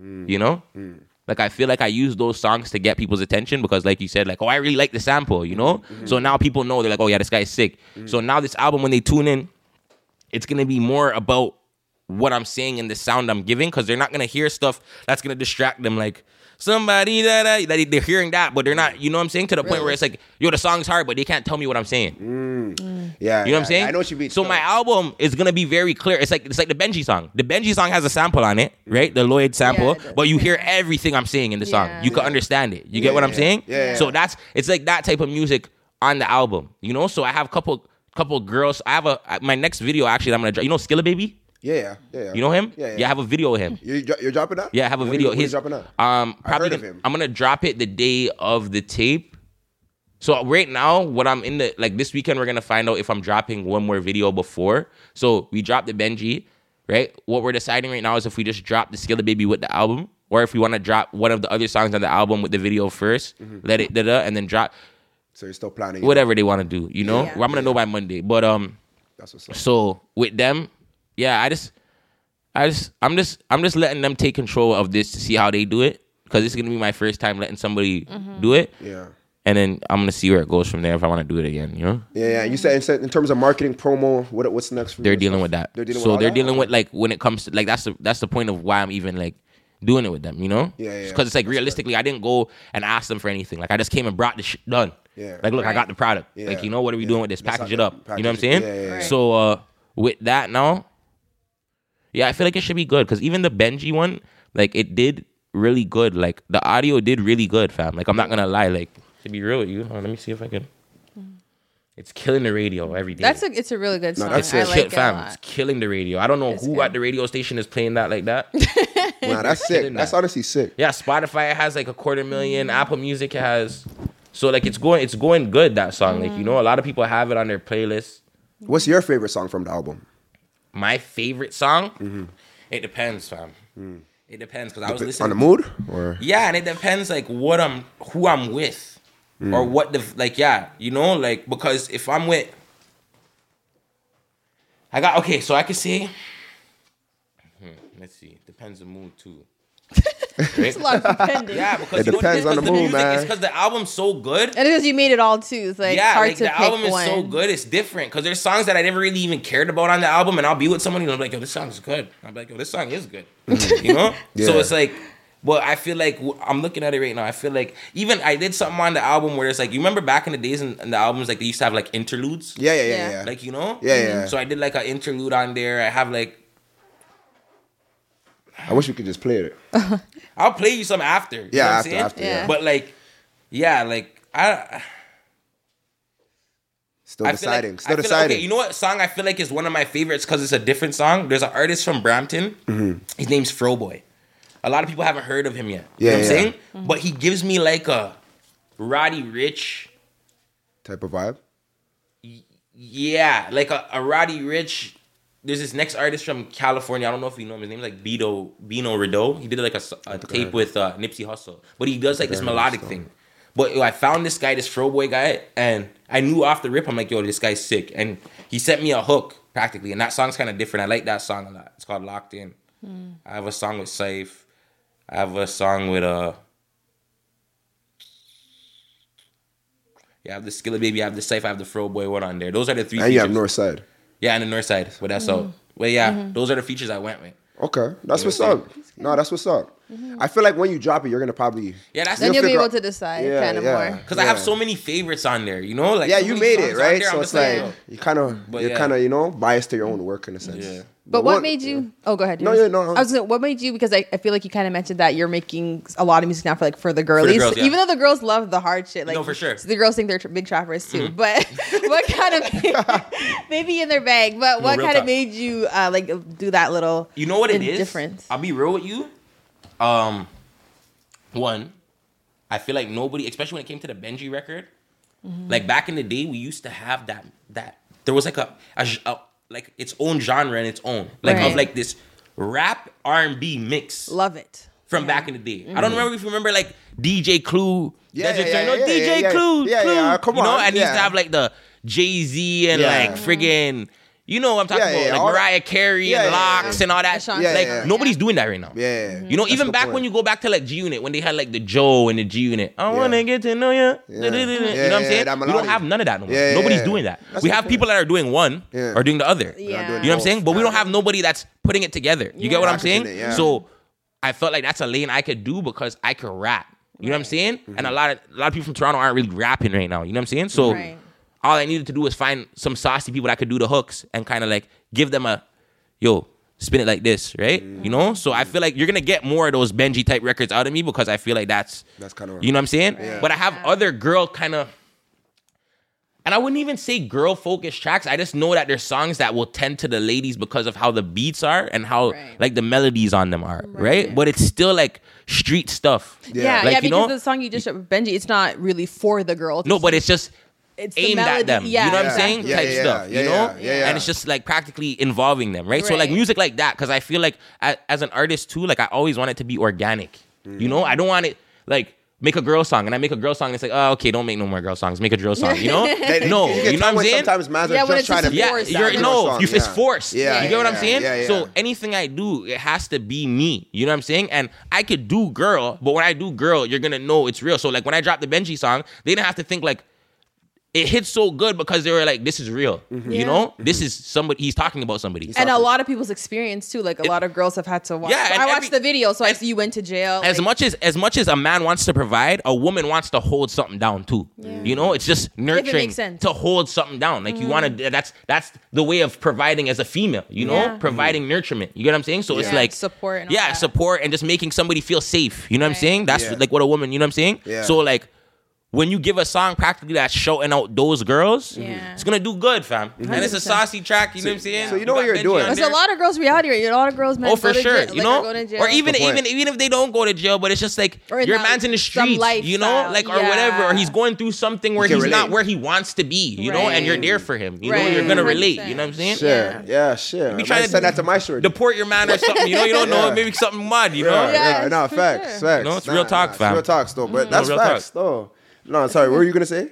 Mm. You know? Mm. Like I feel like I use those songs to get people's attention because, like you said, like oh I really like the sample, you know. Mm-hmm. So now people know they're like, oh yeah, this guy's sick. Mm. So now this album, when they tune in, it's gonna be more about what I'm saying and the sound I'm giving because they're not gonna hear stuff that's gonna distract them. Like somebody that that they're hearing that, but they're not. You know what I'm saying? To the point where it's like, yo, the song's hard, but they can't tell me what I'm saying. Mm. Mm. Yeah, You know what I'm saying? I know what you mean. So my album is gonna be very clear. It's like it's like the Benji song. The Benji song has a sample on it, mm. right? The Lloyd sample, it does. but you hear everything I'm saying in the song. Yeah. You can understand it. You get what I'm yeah. saying? Yeah, yeah. So that's it's like that type of music on the album. You know? So I have couple couple girls. I have a my next video actually. that I'm gonna drop. You know Skilla Baby? Yeah, yeah, yeah, yeah. You know him? Yeah, yeah. I have a video of him. You, you're dropping that? Yeah, I have a When video. You, His- dropping that? Um, probably gonna-. I'm gonna drop it the day of the tape. So right now, what I'm in the like this weekend, we're gonna find out if I'm dropping one more video before. So we dropped the Benji, right? What we're deciding right now is if we just drop the Skilla Baby with the album, or if we want to drop one of the other songs on the album with the video 1st Mm-hmm. let it da da, and then drop So you're still planning? whatever they want to do. You know, Yeah. Well, I'm gonna know by Monday. But um, That's what's up. so with them, yeah, I just, I just, I'm just, I'm just letting them take control of this to see how they do it because it's gonna be my first time letting somebody do it, Yeah. and then I'm gonna see where it goes from there if I want to do it again. You know, Yeah, yeah. You said in, terms of marketing, promo, what what's next? For you? they're you? dealing with that. They're dealing so with all they're that? dealing with like when it comes to like that's the that's the point of why I'm even like doing it with them. You know, Yeah, yeah, yeah. Because it's like realistically, I didn't go and ask them for anything. Like I just came and brought the shit done. Yeah. Like look, I got the product. Yeah. Like you know what are we Yeah. doing with this? That's Package how- it up. You know what I'm saying? Yeah, yeah, yeah. Right. So uh, with that now, yeah, I feel like it should be good because even the Benji one, like it did really good. Like the audio did really good, fam. Like I'm not gonna lie. Like to be real with you, hold on, let me see if I can. It's killing the radio every day. That's a it's a really good song. that's I it. like Shit, it a fam. lot. It's killing the radio. I don't know It's who good. at the radio station is playing that like that. Nah, that's sick. killing That's that. honestly sick. yeah, Spotify has like a quarter million. Apple Music has. So like it's going, it's going good. That song, like you mm-hmm. know, a lot of people have it on their playlist. What's your favorite song from the album? My favorite song, Mm-hmm. it depends, fam. It depends because I was listening On the mood or Yeah, and it depends like what I'm who I'm with. or what the like yeah you know like because if I'm with I got okay so I could say hmm, let's see depends the mood too. Right? It's a lot of depending. Yeah, because It you know, depends on the because mood, music, man. It's because the album's so good. And because you made it all too, it's like yeah, hard like to the pick album is one. so good. It's different because there's songs that I never really even cared about on the album, and I'll be with someone and I'm like, yo, this song's good. I'm like, yo, this song is good. Mm-hmm. you know? So Yeah. it's like, but I feel like I'm looking at it right now. I feel like even I did something on the album where it's like, you remember back in the days in, in the albums, like they used to have like interludes. Yeah, yeah, yeah, Yeah. yeah. Like you know, Yeah, yeah. So I did like an interlude on there. I have like I wish we could just play it. I'll play you some after. You Yeah, know what I'm after, after, yeah. But like, yeah, like I. Still I feel like- deciding. I Still feel like- deciding. okay, you know what song I feel like is one of my favorites because it's a different song. There's an artist from Brampton. Mm-hmm. His name's Froboy. A lot of people haven't heard of him yet. Yeah, you know what I'm yeah. saying? But he gives me like a Roddy Ricch. Type of vibe. Yeah, like a, a Roddy Ricch. There's this next artist from California. I don't know if you know him. His name's like Bino Bino Rideau. He did like a tape with uh, Nipsey Hussle, but he does like this melodic thing. But yo, I found this guy, this Froboy guy, and I knew off the rip, I'm like, yo, this guy's sick. And he sent me a hook practically, and that song's kind of different. I like that song a lot. It's called Locked In. I have a song with Safe. I have a song with uh. Yeah, I have the Skilla Baby, I have the Safe, I have the Froboy one on there. Those are the three. And you have features. North Side. Yeah, and the north side. But that's all. Mm-hmm. Well, yeah, mm-hmm. those are the features I went with. Okay, that's You what's what up. No, that's what's up. Mm-hmm. I feel like when you drop it, you're gonna probably Yeah, that's Then the you'll be able out- to decide Yeah, kind of yeah. more. because I have so many favorites on there. You know, like yeah, so you made it right. there, I'm So it's just like yo. you kind of you're yeah. kind of you know biased to your own work in a sense. Yeah. But what one- made you? Oh, go ahead. No, yeah, no, no. I was gonna, what made you? Because I, I feel like you kind of mentioned that you're making a lot of music now for like for the girlies, girls, yeah. even though the girls love the hard shit. Like No, for sure. Mm-hmm. so the girls think they're tr- big trappers too. But what kind of maybe in their bag? But what real kind of made you uh, like do that little? You know what it is? Difference. I'll be real with you. Um, one, I feel like nobody, especially when it came to the Benji record, Mm-hmm. like back in the day, we used to have that that there was like a, a, j- a- like its own genre and its own, like Right. of like this rap R and B mix. Love it. from back in the day. I don't mm-hmm. remember if you remember like DJ Clue. Yeah, Desert yeah, yeah, no, yeah, DJ yeah, yeah. Clue. Yeah, Clue. yeah, come you know, on, and he used to have like the Jay Z and Yeah. like friggin', you know what I'm talking Yeah, yeah, about, all like Mariah Carey Yeah, and yeah, LOX yeah. and all that. Ashanti. Yeah, like yeah. nobody's doing that right now. Yeah, You know, That's even back point. when you go back to like G Unit, when they had like the Joe and the G Unit, I wanna get to know you. Yeah. You know what I'm saying? that we don't have none of that no more. Yeah, yeah, Nobody's yeah. doing that. That's we have point. people that are doing one Yeah. or doing the other. Yeah. doing You know what I'm saying? But we don't have nobody that's putting it together. You get what I'm saying? So I felt like that's a lane I could do because I could rap. You know what I'm saying? Mm-hmm. And a lot of a lot of people from Toronto aren't really rapping right now. You know what I'm saying? So Right. All I needed to do was find some saucy people that could do the hooks and kind of like give them a yo spin it like this, right? Mm-hmm. You know? So I feel like you're gonna get more of those Benji type records out of me because I feel like that's That's kinda- you know what I'm saying. Yeah. But I have other girl kind of. And I wouldn't even say girl focused tracks. I just know that there's songs that will tend to the ladies because of how the beats are and how Right. like the melodies on them are, right? But it's still like street stuff. Yeah, yeah, Like, you because know- the song you just showed, Benji, it's not really for the girl. No, but it's just It's the aimed at them. yeah, you know what I'm saying? Yeah, Type yeah, stuff. yeah, you know? yeah, yeah, yeah. And it's just like practically involving them, right? So like music like that, because I feel like as, as an artist too, like I always want it to be organic. You know, mm. I don't want it like make a girl song and I make a girl song and it's like, oh, okay, don't make no more girl songs. Make a drill song. You know? No, you, you, know tell what I'm when saying? Sometimes man's Yeah, are just it's trying just to Yeah, forced you're out. no, song, you it's yeah. forced. Yeah, you get what I'm saying? yeah, yeah. So anything I do, it has to be me. You know what I'm saying? And I could do girl, but when I do girl, you're gonna know it's real. So like when I drop the Benji song, they didn't have to think like it hits so good because they were like, this is real. Mm-hmm. You Yeah. know? This mm-hmm. is somebody he's talking about somebody. and a lot of people's experience too. Like a lot of girls have had to watch. Yeah, and I watched every- the video, so I see you went to jail. as like- much as as much as a man wants to provide, a woman wants to hold something down too. You know, it's just nurturing sense. to hold something down. Like you mm. want to. That's that's the way of providing as a female. You know, Yeah. providing mm. nurturement. You get what I'm saying? So it's like support and yeah, that. support and just making somebody feel safe. You know what I'm saying? That's Yeah. like what a woman. You know what I'm saying? Yeah. So like. When you give a song practically that's shouting out those girls, Yeah. it's gonna do good, fam. And it's a saucy track, you know what I'm saying? so you know what you're Benji doing. on There's a lot of girls reality. right? A lot of girls, men Oh, go for to sure. jail, you know, are going to jail. or even even even if they don't go to jail, but it's just like Or your man's in the some streets, you know, like or Yeah. whatever, or he's going through something where can he's not where he wants to be, you know, and you're there for him. You Right. know, you're gonna 100%. relate. You know what I'm saying? Shit, yeah, shit. Be I trying to send that to my shirt. Deport your man or something. You know, you don't know, maybe something mud. You know. Yeah, Yeah, yeah, no, facts, facts. No, it's real talk, fam. Mm-hmm. Real talks though, but that's real facts though. No, sorry. What were you gonna say?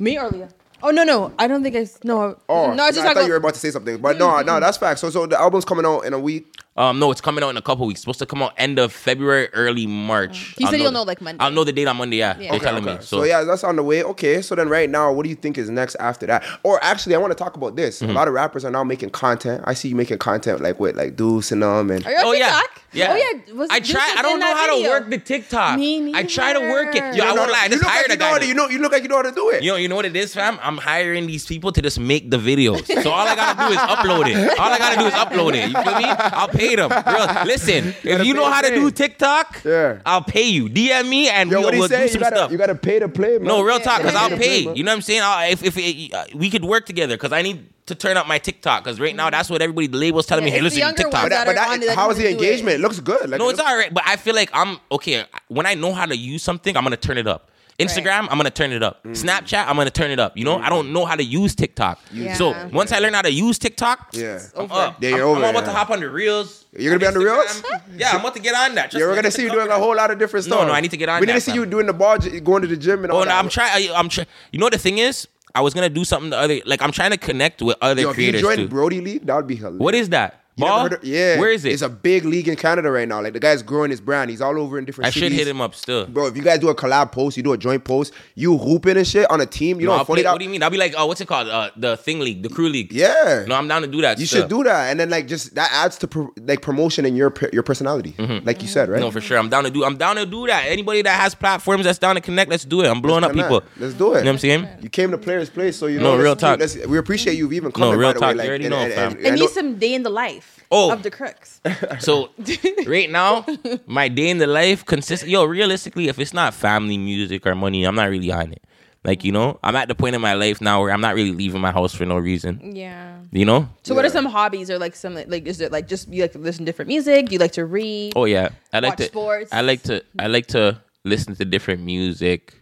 Me or Leah? Oh no no, I don't think I no. Oh, no, I just I thought talking you were about. about to say something, but no, no, that's fact. So, so the album's coming out in a week. Um, no, it's coming out in a couple weeks. It's Supposed to come out end of February, early March. He I'll said he'll know, like, Monday. I'll know the date on Monday. Yeah, Yeah. they're Okay, telling Okay. me. So, So, yeah, that's on the way. Okay, so then right now, what do you think is next after that? Or actually, I want to talk about this. Mm-hmm. A lot of rappers are now making content. I see you making content like with like Deuce and them, and Are you on Oh yeah, TikTok? yeah. Oh yeah. Was, I try. I don't know that how to work the TikTok. Me I try to work it. neither. Yo, I No, won't lie. I just look like hired you a know guy. how to, you know you look like you know how to do it. You know, you know what it is, fam? I'm hiring these people to just make the videos. So all I gotta do is upload it. All I gotta do is upload it. You feel me? I'll pay them. Real, listen, if you know how to to do. TikTok, Yeah. I'll pay you. DM me and Yo, we'll, what we'll say? do You some gotta stuff. you gotta pay to play, man. No, real talk, because I'll pay. Yeah. You know what I'm saying? I'll, if if it, uh, we could work together, because I need to turn up my TikTok, because right now that's what everybody the labels telling Yeah, me. Hey, the listen, younger TikTok. But that, that but are on it that, that how know is how the to do it. engagement? It looks good. Like, No, it it's looks- all right, but I feel like I'm okay when I know how to use something. I'm gonna turn it up. Instagram, I'm gonna turn it up. Mm. Snapchat, I'm gonna turn it up. You know, I don't know how to use TikTok. Yeah. So once I learn how to use TikTok, Yeah. I'm up. Yeah, you're I'm, over I'm it, about to hop on the reels. You're gonna be on the reels? Yeah, I'm about to get on that. Trust Yeah, we're gonna see you doing a whole lot of different stuff. no, no, I need to get on We need to see fam. you doing the ball, going to the gym and all Oh, that. no, I'm trying. I'm trying. You know the thing is, I was gonna do something the other. Like I'm trying to connect with other Yo, if you creators too. Brody League, that would be hilarious. What is that? You Ball? heard of- yeah. Where is it? It's a big league in Canada right now. Like the guy's growing his brand. He's all over in different cities. I should hit him up still. Bro, if you guys do a collab post, you do a joint post, you hooping and shit on a team, you No, know I'll funny play, that what do you mean? I'll be like, oh, what's it called? Uh, the thing league, the crew league. Yeah. No, I'm down to do that. You still. should do that, and then like just that adds to pro- like promotion in your your personality, like you said, right? Mm-hmm. No, for sure. I'm down to do. I'm down to do that. Anybody that has platforms that's down to connect, let's do it. I'm blowing up Connect. people. Let's do it. You know what I'm saying? You came to Players Play, so you know. No, real let's- talk. we appreciate you even coming. No, real by the talk. Way, You like, already and- know, and- fam. and- It I know- some day in the life Oh. of the crooks. So right now, my day in the life consists. Yo, realistically, if it's not family, music, or money, I'm not really on it. Like you know, I'm at the point in my life now where I'm not really leaving my house for no reason. Yeah. You know? So what are some hobbies or like some like is it like just you like to listen to different music? Do you like to read? Oh yeah, I like Watch to. sports. I like to. I like to listen to different music.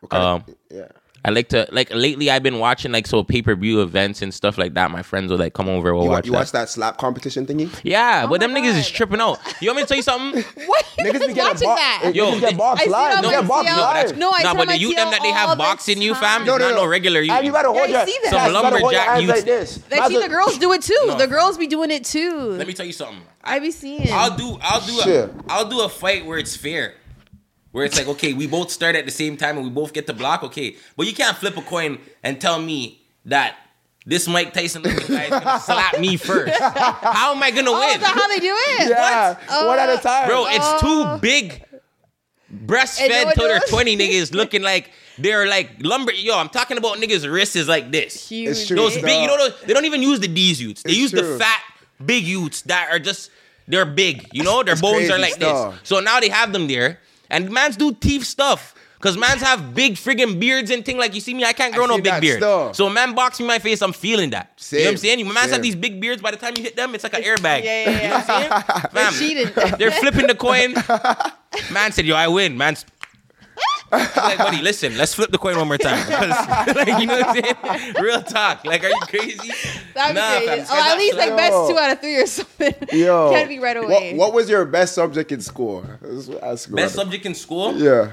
what kind of- Um, yeah. I like to like lately. I've been watching like so pay per view events and stuff like that. My friends will like come over. We'll You, watch you that. watch that slap competition thingy? Yeah, oh but my them niggas is tripping out. You want me to tell you something? What? Niggas be watching getting bo- that. niggas Yo, get they- boxed I see live. on They my get boxed TL. live. No, I nah, but on the my youth them that they all have the boxing you, fam. No, is no, not no. no regular youth. And you gotta hold Yeah, your, see that. Some you gotta hold your lumberjack hands youths. like this. I see the girls do it too. The girls be doing it too. Let me tell you something. I be seeing. I'll do I'll do a Shit. I'll do a fight where it's fair. Where it's like, okay, we both start at the same time and we both get to block, okay. But you can't flip a coin and tell me that this Mike Tyson looking guy is gonna slap me first. How am I gonna oh, win? is that how they do it? Yeah, Oh. one at a oh. time. Bro, it's Oh. two big breastfed And no till they're 20 niggas looking like they're like lumber. Yo, I'm talking about niggas' wrists is like this. Huge. It's true. Those It's big, you know, those, they don't even use the D's youths. They It's use true. the fat, big youths that are just, they're big, you know? Their bones are like stuff. this. So now they have them there. And mans do teeth stuff. Cause mans have big friggin' beards and thing like you see me, I can't grow I no big beard. stuff. So a man box me my face, I'm feeling that. you know what I'm saying? You mans same. have these big beards, by the time you hit them, it's like an airbag. Yeah, yeah, You know what I'm saying? Fam, cheating. They're flipping the coin. Man said, "Yo, I win." Man's I'm like, buddy, listen, let's flip the coin one more time. 'Cause, like, you know what I'm saying? Real talk. Like, are you crazy? That'd be Nah, crazy. fam, Oh, at least like best two out of three or something. Yo, Can't be right away. What, what was your best subject in school? Ask Best about subject in school? Yeah.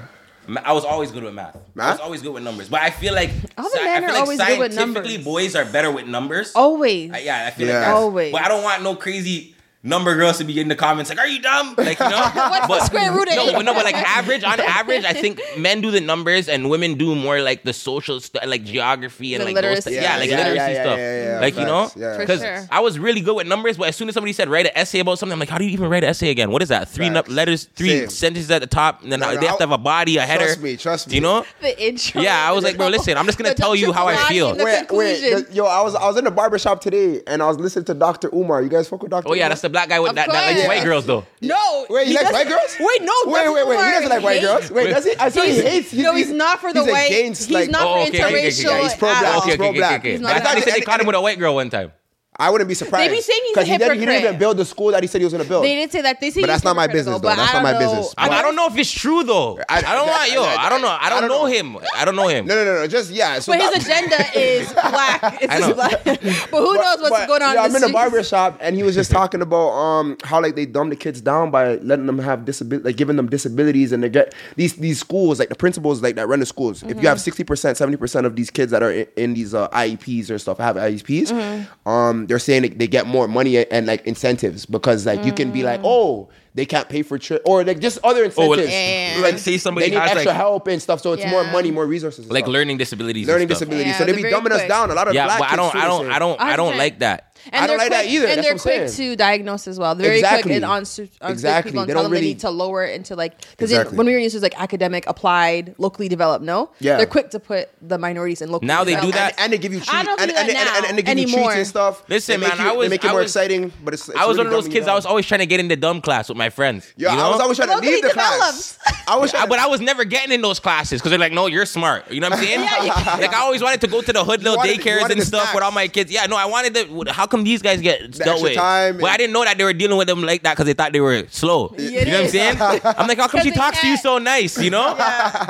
I was always good with math. I Math? was always good with numbers. But I feel like All the sci- men I feel are like always good with scientifically numbers. boys are better with numbers. Always. Uh, yeah, I feel Yeah. like that's, Always. But I don't want no crazy number girls to be in the comments like, "Are you dumb?" Like, you know. What's the square root of no, eight? but no, but like average on average, I think men do the numbers and women do more like the social stuff, like geography and The like literacy. those, yeah, Yeah, like yeah, literacy yeah, yeah, stuff. yeah, yeah, like you know, facts, yeah. Because sure. I was really good with numbers, but as soon as somebody said write an essay about something, I'm like, how do you even write an essay again? What is that? Three nu- letters, three Same. sentences at the top, and then No, no, they have to have a body, a header. Trust me, trust me. You know? the intro. Yeah, I was like, bro, listen, I'm just gonna tell you how I feel. whammy, the Wait, wait, yo, I was I was in the barber shop today and I was listening to Dr. Umar. You guys fuck with Dr. Oh yeah, that's the black guy with that, that likes course. white girls though. No. Wait, he likes white girls? Wait, no. Wait, wait, wait. He doesn't like white girls. Wait, does he? I saw he hates. You. No, he's not for the white. against, He's like- not for oh, interracial. He's pro-black. Oh, at. Okay, okay, okay, pro-black. okay. He's But not I thought they black. said they caught him with a white girl one time. I wouldn't be surprised. They be saying he's a because he, didn't- he didn't even build the school that he said he was going to build. They didn't say that. They say But that's not my business, though. That's not my know. business. I, I don't know if it's true though. I, I- don't know. I- Yo, I- I don't know. I don't, I don't know, know. him. I don't know him. No, no, no, no. Just yeah. So But that- his agenda is black. It's just black. But who knows what's But, going on? Yeah, in I'm in the streets. barber shop, and he was just talking about um how like they dumb the kids down by letting them have disability, like giving them disabilities, and they get these these schools like the principals like that run the schools. If you have sixty percent, seventy percent of these kids that are in, in these uh, IEPs or stuff have IEPs, um, they're saying they, they get more money and, and, like incentives because like you can be like, mm. oh. They can't pay for trip or like just other Oh, well, incentives. Yeah. like say somebody they need has extra like help and stuff, so it's more money, more resources, like stuff. learning disabilities. learning and stuff. disabilities. Yeah, so they be very dumbing us down. A lot of Yeah, black but I don't. I don't. I don't. I don't 100. like that. And I don't they're that quick, either. And That's they're quick saying. to diagnose as well. They're very Exactly. quick and on, su- on Exactly. people and They tell don't them they really- need to lower it into like because Exactly. when we were used to like academic, applied, locally developed. No, Yeah. they're quick to put the minorities in locally. Now they do that? and, and they give you treats, I don't and, do and, that and, and, and they give you anymore. treats and stuff. Listen, They make man, you, I was- they make it more was- exciting, but it's, it's I was really one of those kids. I was always trying to get into dumb class with my friends. Yeah, you know? I was always trying to leave the class. I was trying but I was never getting in those classes because they're like, no, you're smart. You know what I'm saying? like I always wanted to go to the hood little daycares and stuff with all my kids. Yeah, no, I wanted the. How come these guys get dealt with? time Well, I didn't know that they were dealing with them like that because they thought they were slow. It you know what I'm saying? I'm like, how come she they talks to you so nice? You know?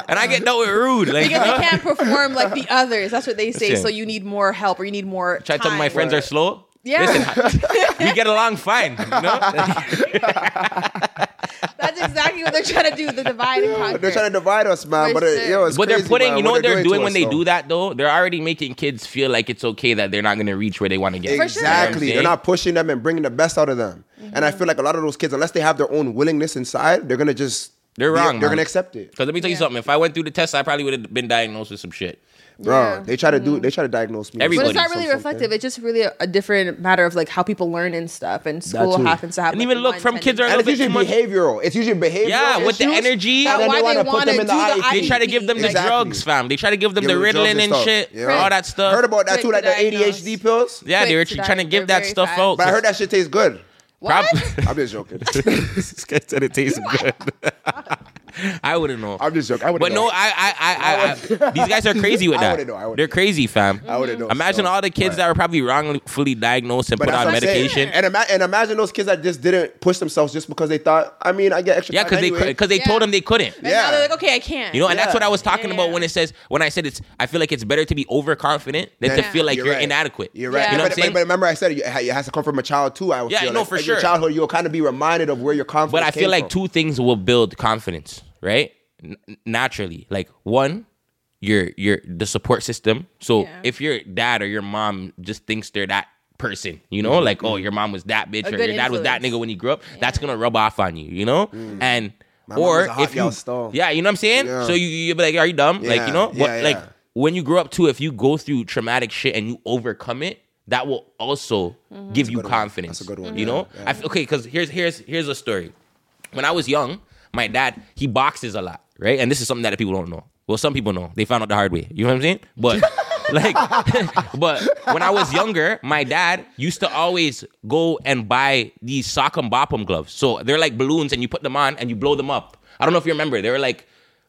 And I get dealt with rude. Like, you because know? they can't perform like the others. That's what they say. Listen. So you need more help or you need more. Try to tell my time. friends are slow. Yeah. Listen, we get along fine. You know? That's exactly what they're trying to do. The divide and conquer. They're trying to divide us, man. For But it, sure. yo, it's But they're putting, man, you know what they're doing to when us, they though. do that though? They're already making kids feel like it's okay that they're not going to reach where they want to get. For sure. You know Exactly. They're not pushing them and bringing the best out of them. And Mm-hmm. I feel like a lot of those kids, unless they have their own willingness inside, they're gonna just They're wrong, They're man. gonna accept it, Because let me tell you something. If I went through the test, I probably would have been diagnosed with some shit. Bro. Yeah. Mm-hmm. They try to do. They try to diagnose me. Everybody. But it's not Some- really something. reflective. It's just really a, a different matter of like how people learn and stuff. And school happens to have. And like, even look, one from kids are a And little it's usually too much. behavioral. It's usually behavioral. Yeah, with the issues, energy. That's And then why they want to put them in the do the IEP. They try to give them the drugs, fam. They try to give them Give the them Ritalin and and shit, Yeah. all that stuff. Heard about that too, like to the. ADHD pills. yeah, they were quick trying to give that stuff fast. out. But I heard that shit tastes good. What? I'm just joking. this guy said it tastes good. I wouldn't know. I'm just joking. I wouldn't know. But no. I, I, I, I, I these guys are crazy with I that. wouldn't know, I wouldn't They're crazy, fam. I wouldn't know. Imagine so. all the kids But- that were probably wrongfully diagnosed and But put on what I'm saying. medication. And, ima- and imagine those kids that just didn't push themselves just because they thought, I mean, I get extra Yeah, time because they because they Yeah. told them they couldn't. And Yeah. now they're like, okay, I can't. You know, and that's what I was talking about when it says when I said it's. I feel like it's better to be overconfident than to feel like You're you're, right. inadequate. You're right. Yeah. You know what I'm saying? but, but remember, I said it, it has to come from a child too. I would Yeah, feel no, like, for sure. childhood, you'll kind of be reminded of where your confidence. But I feel like two things will build confidence, right? N- naturally, like one, your your the support system. So Yeah. if your dad or your mom just thinks they're that person, you know, like oh your mom was that bitch A or good your dad was that nigga when you grew up, that's gonna rub off on you, you know, and. Mm. mom or was a hot if you, stove. yeah, you know what I'm saying. Yeah. So you you be like, are you dumb? like you know, yeah, what like when you grow up too, if you go through traumatic shit and you overcome it, that will also Mm-hmm. give you good one. confidence. That's a good one, You yeah, know, yeah. I f- okay, because here's here's here's a story. When I was young, my dad he boxes a lot, right? And this is something that people don't know. Well, some people know. They found out the hard way. You know what I'm saying? But like, but when I was younger, my dad used to always go and buy these sock and bop'em gloves. So they're like balloons, and you put them on and you blow them up. I don't know if you remember. They were like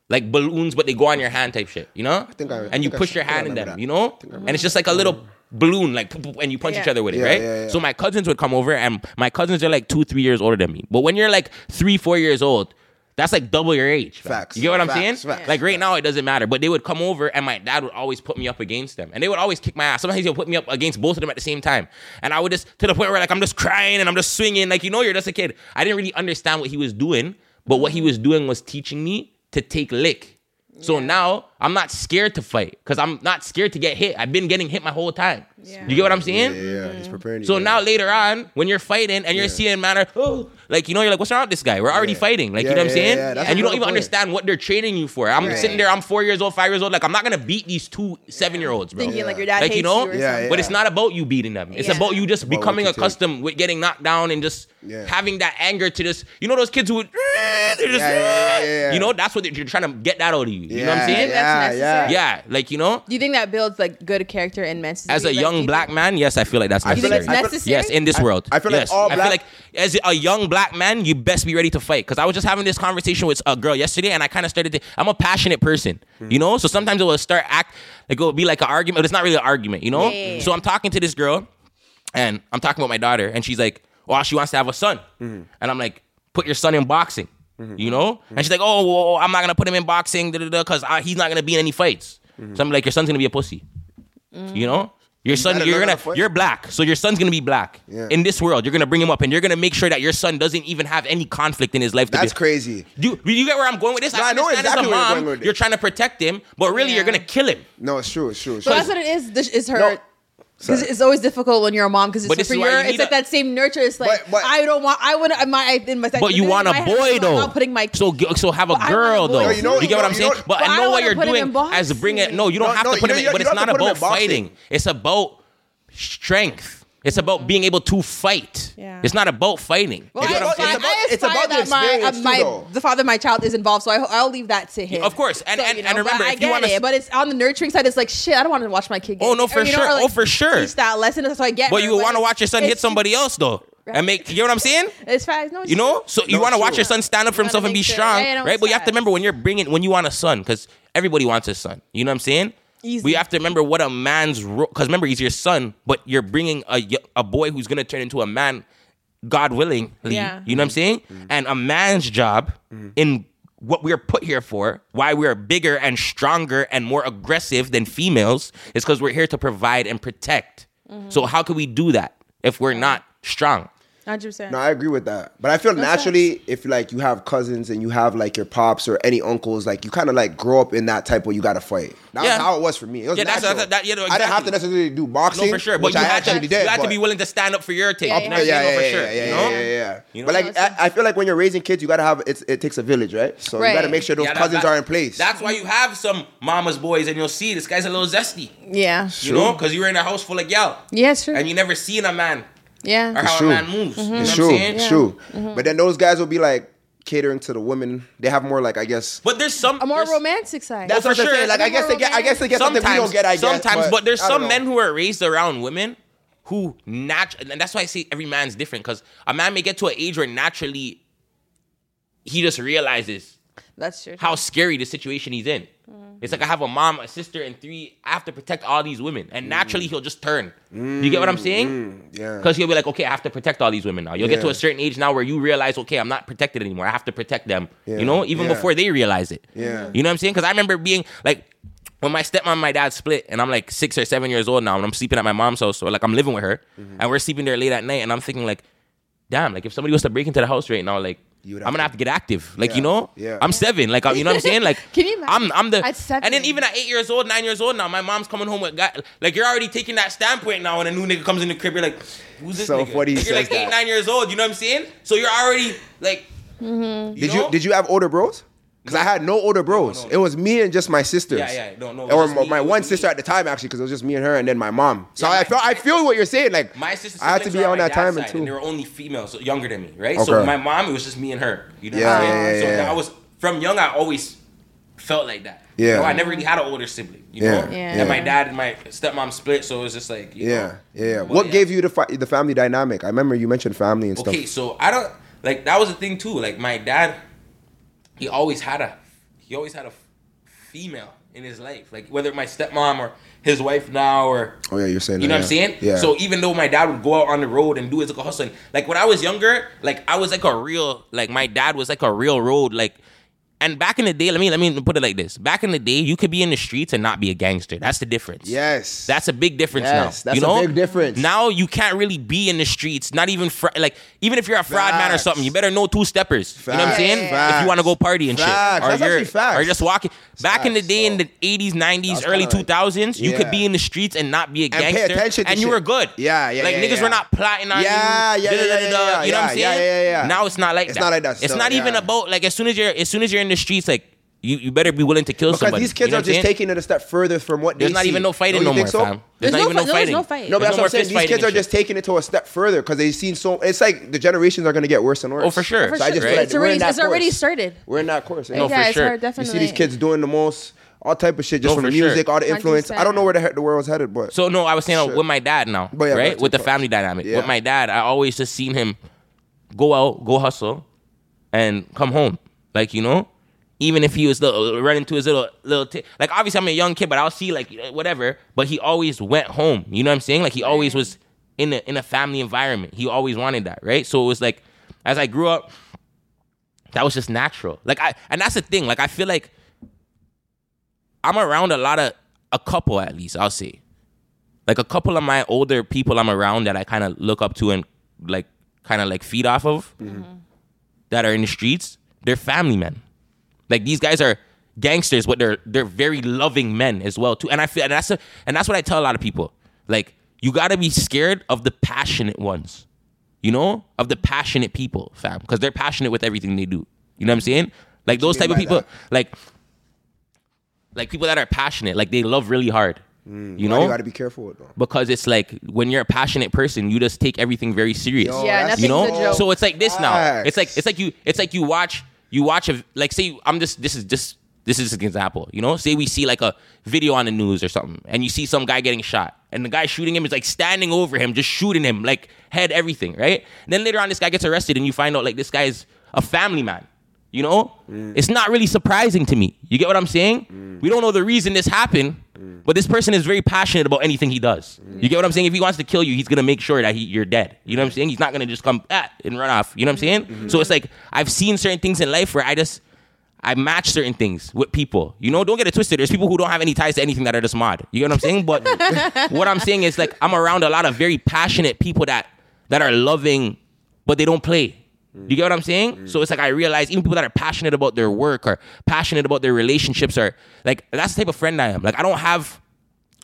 like balloons, but they go on your hand type shit. You know? think I- I and you think I- push your I think hand in them. that. You know? And it's just like a little balloon, like poop, poop, and you punch each other with it, Yeah, right? yeah, yeah. So my cousins would come over, and my cousins are like two, three years older than me. But when you're like three, four years old, that's like double your age. fam. Facts. You get what I'm Facts, saying? facts. Like right now, it doesn't matter. But they would come over, and my dad would always put me up against them, and they would always kick my ass. Sometimes he would put me up against both of them at the same time, and I would just to the point where like I'm just crying and I'm just swinging, like you know, you're just a kid. I didn't really understand what he was doing, but what he was doing was teaching me to take lick. So now I'm not scared to fight because I'm not scared to get hit. I've been getting hit my whole time. Yeah. You get what I'm saying? Yeah, yeah, he's mm. preparing you. So yeah. now later on, when you're fighting and you're seeing manner, oh, like you know, you're like, what's wrong with this guy? We're already Yeah. fighting. Like Yeah, you know what I'm saying? yeah, that's and you don't even point. understand what they're training you for. I'm Right. sitting there, I'm four years old, five years old. Like I'm not gonna beat these two seven year olds, bro. Thinking like your dad Like, hates you know? or Yeah, something. yeah. But it's not about you beating them. It's Yeah. about you just About becoming you take. accustomed with getting knocked down and just Yeah. having that anger to just, you know, those kids who would, they're just, Yeah, yeah, yeah, yeah. you know, that's what you're trying to get that out of you. You know what I'm saying? Yeah, yeah. Yeah, like you know, Do you think that builds like good character and mentality? as a Like, do young you black man, yes, I feel like that's I Do you necessary. think it's I feel- necessary? Yes, in this I- world. I feel like yes. all I black- feel like as a young black man, you best be ready to fight. Because I was just having this conversation with a girl yesterday, and I kind of started to. I'm a passionate person, you know. So sometimes it will start act like it will be like an argument, but it's not really an argument, you know. Yeah, yeah, yeah. So I'm talking to this girl. and I'm talking about my daughter, and she's like, "Well, she wants to have a son," Mm-hmm. and I'm like, "Put your son in boxing." You know, and she's like, "Oh, well, I'm not gonna put him in boxing, because he's not gonna be in any fights." Mm-hmm. So I'm like, "Your son's gonna be a pussy." You know, your son, you're gonna, how to fight. you're black, so your son's gonna be black Yeah. in this world. You're gonna bring him up, and you're gonna make sure that your son doesn't even have any conflict in his life. to That's be- crazy. Do, do you get where I'm going with this? No, I know exactly as a where you're mom, going with it. You're trying to protect him, but really, you're gonna kill him. No, it's true. It's true. It's So that's what it is. This is her. No. Because it's always difficult when you're a mom because it's for your, you it's need like that same nurture. It's like But- but- I don't want. I would. My in my. But you want a boy though. I'm putting my. so g- so have a But a girl though. too. You, You know- get what I'm saying? but But I I know don't what you're doing as bring it. No, you don't No, have no, to put you him. in, but it's don't not have to put him about fighting. It's about strength. It's about being able to fight. Yeah. It's not about fighting. Well, you I know what I'm saying? It's about- I it's about the that my, uh, my though. the father of my child is involved, so I, I'll leave that to him. Of course. And- So, and- you know, but remember, I if you get wanna it, but it's on the nurturing side. It's like shit. I don't want to watch my kid. Get Oh, no, or, for know, sure. or, Oh, for sure. Teach that lesson, so I get. But her, you want to watch your son hit somebody else though, and make. You know what I'm saying? It's fast. No, it's You know, so you want to watch your son stand up for himself and be sure- strong, right? it's But you have to remember when you're bringing when you want a son, because everybody wants a son. You know what I'm saying? Easy. We have to remember what a man's role. Because remember, he's your son, but you're bringing a a boy who's gonna turn into a man, God willing. Yeah. You know what I'm saying? Mm-hmm. And a man's job mm-hmm. in what we're put here for, why we're bigger and stronger and more aggressive than females, is because we're here to provide and protect. Mm-hmm. So how can we do that if we're not strong? Hundred percent. No, I agree with that. But I feel naturally, if like you have cousins and you have like your pops or any uncles, like you kind of like grow up in that type where you got to fight. That's Yeah. how it was for me. It was Yeah, that's- natural. that's- that- yeah, no, I didn't have to necessarily do boxing, No, for sure. But you I had, to, did. you had to be willing to stand up for your take. Yeah, you know I'm yeah, yeah, for yeah, sure. yeah, yeah, you know? yeah, yeah, yeah. You know? But like, I, I feel like when you're raising kids, you gotta have it's, it takes a village, right? So you gotta make sure those Yeah, that- cousins that- are in place. That's why you have some mama's boys, and you'll see this guy's a little zesty. Yeah. You know, because you're in a house full of gal, Yeah, it's true. and you never seen a man or yeah. how true. a man moves. You know it's true. I'm saying? It's true. Mm-hmm. But then those guys will be like catering to the women. They have more like I guess. But there's some A more romantic side. That's for what I'm sure. saying. Like I guess they get. I guess they get something we sometimes, don't get. I guess. sometimes, but, there's some know. men who are raised around women who naturally, and that's why I say every man's different. Because a man may get to an age where naturally he just realizes That's true. how scary the situation he's in. Mm-hmm. It's like I have a mom, a sister, and three. I have to protect all these women, and naturally he'll just turn. you get what I'm saying? Mm, yeah. Because he'll be like, okay, I have to protect all these women now. You'll get to a certain age now where you realize, okay, I'm not protected anymore. I have to protect them. Yeah. You know, even Yeah. before they realize it. Yeah. You know what I'm saying? Because I remember being like, when my stepmom and my dad split, and I'm like six or seven years old now, and I'm sleeping at my mom's house, or like I'm living with her, Mm-hmm. and we're sleeping there late at night, and I'm thinking like, damn, like if somebody was to break into the house right now, like. You would I'm gonna to- have to get active, like Yeah. you know. Yeah. I'm seven, like you know what I'm saying. Like, Can you imagine? I'm I'm the At seven? and then even at eight years old, nine years old now, my mom's coming home with guy. Like you're already taking that standpoint now, when a new nigga comes in the crib, you're like, who's this So nigga? funny he Like, you're like says eight, nine years old. You know what I'm saying? So you're already like, Mm-hmm. Did know? you did you have older bros? Because I had no older bros. no. It was me and just my sisters. Yeah, yeah, no, no, it was Or my, me, my it was one me. sister at the time actually, because it was just me and her, and then my mom. So Yeah, I my- felt I feel what you're saying. Like My sister I had to be on that time side, and and they were only females, so younger than me, right? Okay. So my mom, it was just me and her. You know Yeah, what I'm saying? yeah, yeah, so yeah. I was from young. I always felt like that. Yeah. You know, I never really had an older sibling. You Yeah, know, yeah. and my dad and my stepmom split, so it was just like, you Yeah, know. yeah. But What yeah. gave you the fi- the family dynamic? I remember you mentioned family and Okay, stuff. Okay, so I don't like that was the thing too. Like my dad, he always had a he always had a female in his life. Like whether my stepmom or his wife now or Oh yeah, you're saying. That. You know that, what I'm saying? Yeah. So even though my dad would go out on the road and do his like hustling, like when I was younger, like I was like a real like my dad was like a real road like. And back in the day, let me let me put it like this: back in the day, you could be in the streets and not be a gangster. That's the difference. yes, That's a big difference Yes, now. that's you a big difference. Now you can't really be in the streets. Not even fr- like even if you're a fraud man or something, you better know two steppers. You know what I'm saying? Facts. If you want to go party and Facts. shit, or That's you're facts. or just walking. Back in the facts. day, in the 80s, 90s, early kinda like- 2000s, you Yeah. could be in the streets and not be a pay gangster, to and you were good. Yeah, yeah, Like yeah, niggas yeah. were not plotting on Yeah, you. yeah, yeah, yeah, yeah, You know what I'm saying? yeah, yeah, yeah. Now it's not like that. It's not like that It's not even about like as soon as you're as soon as you're in the streets, like you, you better be willing to kill because somebody. these kids You know are just taking it a step further from what There's they not see. even no fighting Don't no more, so? fam. There's There's not no even no fi- there's fighting. no fight. No, but There's that's no what more I'm saying. These kids and are just shit. taking it to a step further because they've seen so. It's like the generations are going to get worse and worse. Oh, for sure. For So I just sure. feel like it's we're already in that it's already started. We're in that course. No, yeah. for it's sure. hard, You see these kids doing the most, all type of shit, just No, from the for sure. music, all the influence. I don't know where the heck the world's headed, but So no, I was saying uh, with my dad now, But yeah, right? With the family dynamic. Yeah. With my dad, I always just seen him go out, go hustle, and come home. Like you know, even if he was little, running to his little little t- like obviously I'm a young kid, but I'll see like whatever. But he always went home. You know what I'm saying? Like he always was in a in a family environment. He always wanted that, right? So it was like as I grew up, that was just natural. Like I and that's the thing. Like I feel like I'm around a lot of a couple at least, I'll say. Like a couple of my older people I'm around that I kind of look up to and like kind of like feed off of mm-hmm. that are in the streets, they're family men. Like these guys are gangsters, but they're they're very loving men as well too. And I feel and that's a, and that's what I tell a lot of people. Like you got to be scared of the passionate ones, you know, of the passionate people, fam, because they're passionate with everything they do. You know what I'm saying? Like those type of people, that? like like people that are passionate, like they love really hard. Mm, you know, you got to be careful with though. because it's like when you're a passionate person, you just take everything very serious Yo, Yeah, nothing's you know a joke. so it's like this now it's like it's like you it's like you watch you watch a like say i'm just this is just this is an example you know? Say we see like a video on the news or something and you see some guy getting shot and the guy shooting him is like standing over him just shooting him like head everything right? And then later on this guy gets arrested and you find out like this guy is a family man you know? Mm. It's not really surprising to me. You get what i'm saying? Mm. We don't know the reason this happened mm. but this person is very passionate about anything he does. You get what i'm saying? If he wants to kill you he's gonna make sure that he, you're dead. You know what i'm saying? He's not gonna just come ah, and run off. You know what i'm saying? Mm-hmm. So it's like i've seen certain things in life where i just I match certain things with people. You know, don't get it twisted. There's people who don't have any ties to anything that are just mod. You get what I'm saying? But what I'm saying is like I'm around a lot of very passionate people that that are loving, but they don't play. Mm. You get what I'm saying? So mm. it's like I realize even people that are passionate about their work or passionate about their relationships are like that's the type of friend I am. Like I don't have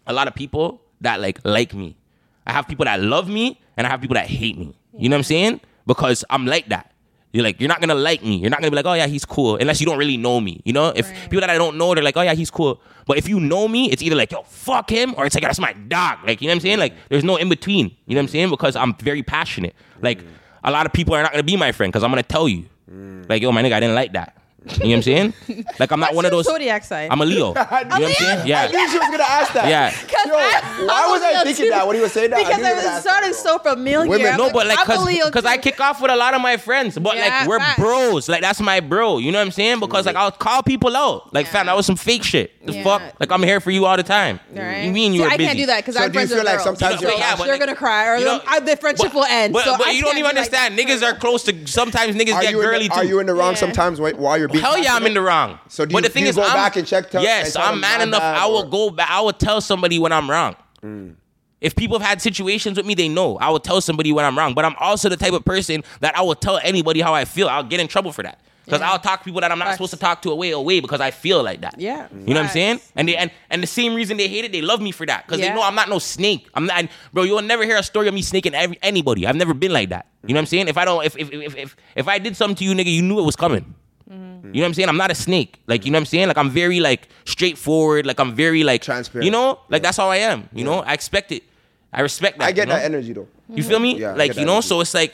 a lot of people that like like me. I have people that love me and I have people that hate me. You know what I'm saying? Because I'm like that. You're like, you're not gonna like me. You're not gonna be like, oh yeah, he's cool, unless you don't really know me. You know, if Right. people that I don't know, they're like, oh yeah, he's cool. But if you know me, it's either like, yo, fuck him, or it's like, that's my dog. Like, you know what I'm saying? Like, there's no in between. You know what I'm saying? Because I'm very passionate. Like, mm. A lot of people are not gonna be my friend because I'm gonna tell you, mm. like, yo, my nigga, I didn't like that. You know what I'm saying? Like, I'm not one of those. zodiac sign. I'm a Leo. You know what I'm saying? I Yeah. knew she was gonna ask that. Yeah. Yo, why was I thinking that when he was saying that? I Because knew he it was gonna was ask starting that, so familiar. Women- I'm No, but like, I'm a cause, Leo cause I too. kick off with a lot of my friends, but Yeah, like we're facts. bros. Like that's my bro. You know what I'm saying? Because like I'll call people out. Like, fam, Yeah. that was some fake shit. The Yeah. fuck? Like I'm here for you all the time. Right. You mean you See, were I busy? can't do that because So I'm do you friends feel with like girls. sometimes You know, you're yeah, but they're like- gonna cry, or you know- the, the friendship but- will end. But, so but I you don't can't even be like- understand. niggas are close to. Sometimes niggas Are get you, in girly the, are too. you in the wrong Yeah. sometimes wh- while you're being Hell yeah, I'm in the wrong. So do but you- the thing is, go I'm, back and check- tell- yes, and I'm man enough. bad," I will or- go back. I will tell somebody when I'm wrong. Mm. If people have had situations with me, they know. I will tell somebody when I'm wrong. But I'm also the type of person that I will tell anybody how I feel. I'll get in trouble for that. Because Yeah. I'll talk to people that I'm not Facts. supposed to talk to away away because I feel like that. Yeah. You know what I'm saying? And they and, and the same reason they hate it, they love me for that. Because Yeah. they know I'm not no snake. I'm not bro, you'll never hear a story of me snaking every, anybody. I've never been like that. You know what I'm saying? If I don't if if if if, if I did something to you, nigga, you knew it was coming. Mm-hmm. You know what I'm saying? I'm not a snake. Like, you know what I'm saying? Like I'm very like straightforward. Like I'm very like Transparent. You know? Like that's how I am. You know? I expect it. I respect that. I get you know? that energy though. You feel me? Yeah, like you know, energy. so it's like,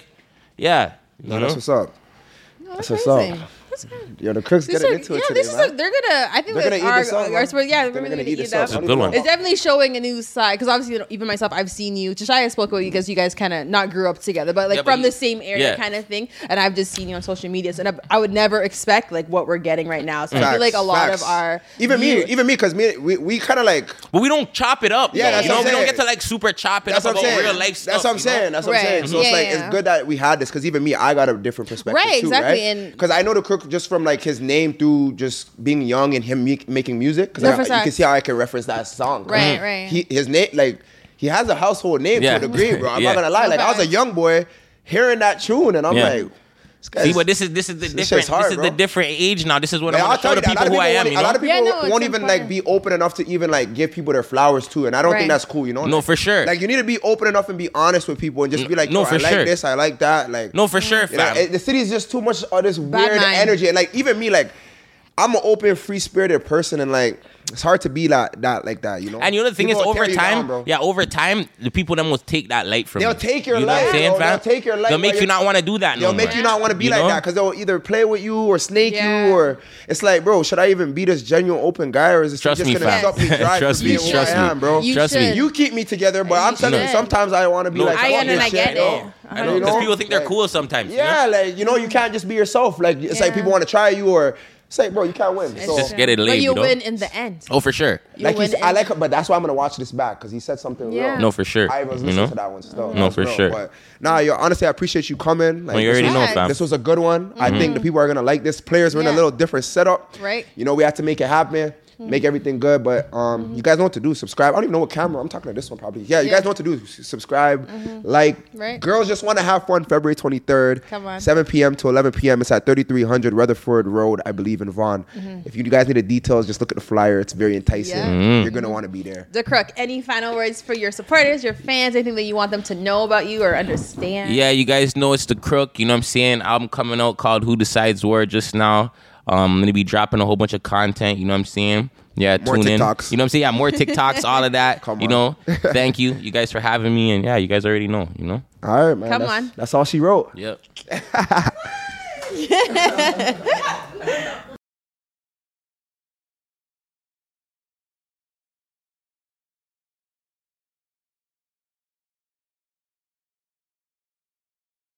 yeah. You No, know? that's what's up. No, That's that's what's up. Amazing. That's good. Yo, the crooks These getting are- into it yeah, today, this is a, they're gonna. I think They're gonna that eat our, this up, our, man. our- yeah, They're we're gonna gonna eat eat this it up. up. What do you Good think one. It's definitely showing a new side because obviously, even myself, I've seen you. Josiah spoke with you because you guys kind of not grew up together, but like Yeah, but from you- the same area yeah. kind of thing. And I've just seen you on social media, and I, I would never expect like what we're getting right now. So I feel Facts, like a lot facts. of our even me, even me, because me, we, we kind of like But we don't chop it up. Yeah, though. that's you know, what I'm we don't get to like super chop it That's up what I'm about saying. real life stuff. That's what I'm saying. That's what I'm saying. So it's like it's good that we had this because even me, I got a different perspective Right, too, exactly, right? Because I know the crook just from like his name through just being young and him me- making music. Because No, you can see how I can reference that song. Right, right. He his name like he has a household name Yeah. to a degree, bro. I'm Yeah. not gonna lie. Like I was a young boy hearing that tune, and I'm Yeah. like, this guy's, See, but this is this is the This different. hard, this is bro. the different age now. This is what Like, I I'll want to tell show you the that. A lot people of who I people, am. won't, You a lot of people Yeah, no, won't even like be open enough to even like give people their flowers too, and I don't Right. think that's cool. You know? No, Like- for sure. Like you need to be open enough and be honest with people and just be like, No, no, for I like this, I like that. Like No, for sure, you know, the city is just too much of this Bad weird mind. energy, and like even me, like I'm an open, free spirited person, and like it's hard to be like that, like that. You know? And you know the thing People is, over time, down, bro. yeah, over time, the people then will take that light from They'll you. take your you know what I'm light, saying, bro. They'll take your light They'll make you not want to do that no They'll more. make you not want to be You like know? that because they'll either play with you or snake Yeah. you or it's like, bro, should I even be this genuine open guy or is this Trust just me, gonna fam. stop me dry Trust me, trust me. bro? You Trust me. You keep me together, but I'm telling you, sometimes I want to be like, I fuck under- I get it. I know You because know? people think they're cool sometimes. you know? Yeah, like you know, you can't just be yourself. Like it's like people want to try you, or Say, bro, you can't win. So, Just get it But laid, you you know? win in the end. Oh, for sure. You like win he's, I in- like, but that's why I'm gonna watch this back because he said something Yeah. real. No, for sure. I was you listening know? to that one still. No, That was for real. sure. But nah, yo, honestly, I appreciate you coming. Like, Well, you this already was- know, Yeah. fam. This was a good one. I mm-hmm. think the people are gonna like this. Players were in a Yeah. little different setup. Right. You know, we had to make it happen, Mm-hmm. make everything good. But um, mm-hmm. you guys know what to do. Subscribe. I don't even know what camera. I'm talking to this one probably. Yeah, you Yeah. guys know what to do. S- Subscribe, mm-hmm. like. Right. Girls just want to have fun. February 23rd, Come on. 7 p.m. to 11 p.m. It's at 3300 Rutherford Road, I believe, in Vaughan. If you guys need the details, just look at the flyer. It's very enticing. Yeah. You're gonna want to be there. The Crook, any final words for your supporters, your fans, anything that you want them to know about you or understand? Yeah, you guys know it's the crook. You know what I'm saying? Album coming out called Who Decides Where just now. Um, I'm gonna be dropping a whole bunch of content. You know what I'm saying? Yeah, More tune in. You know what I'm saying? Yeah, more TikToks, all of that. Come you on. know, thank you, you guys for having me, and yeah, you guys already know. You know. All right, man. Come that's, on. That's all she wrote. Yep.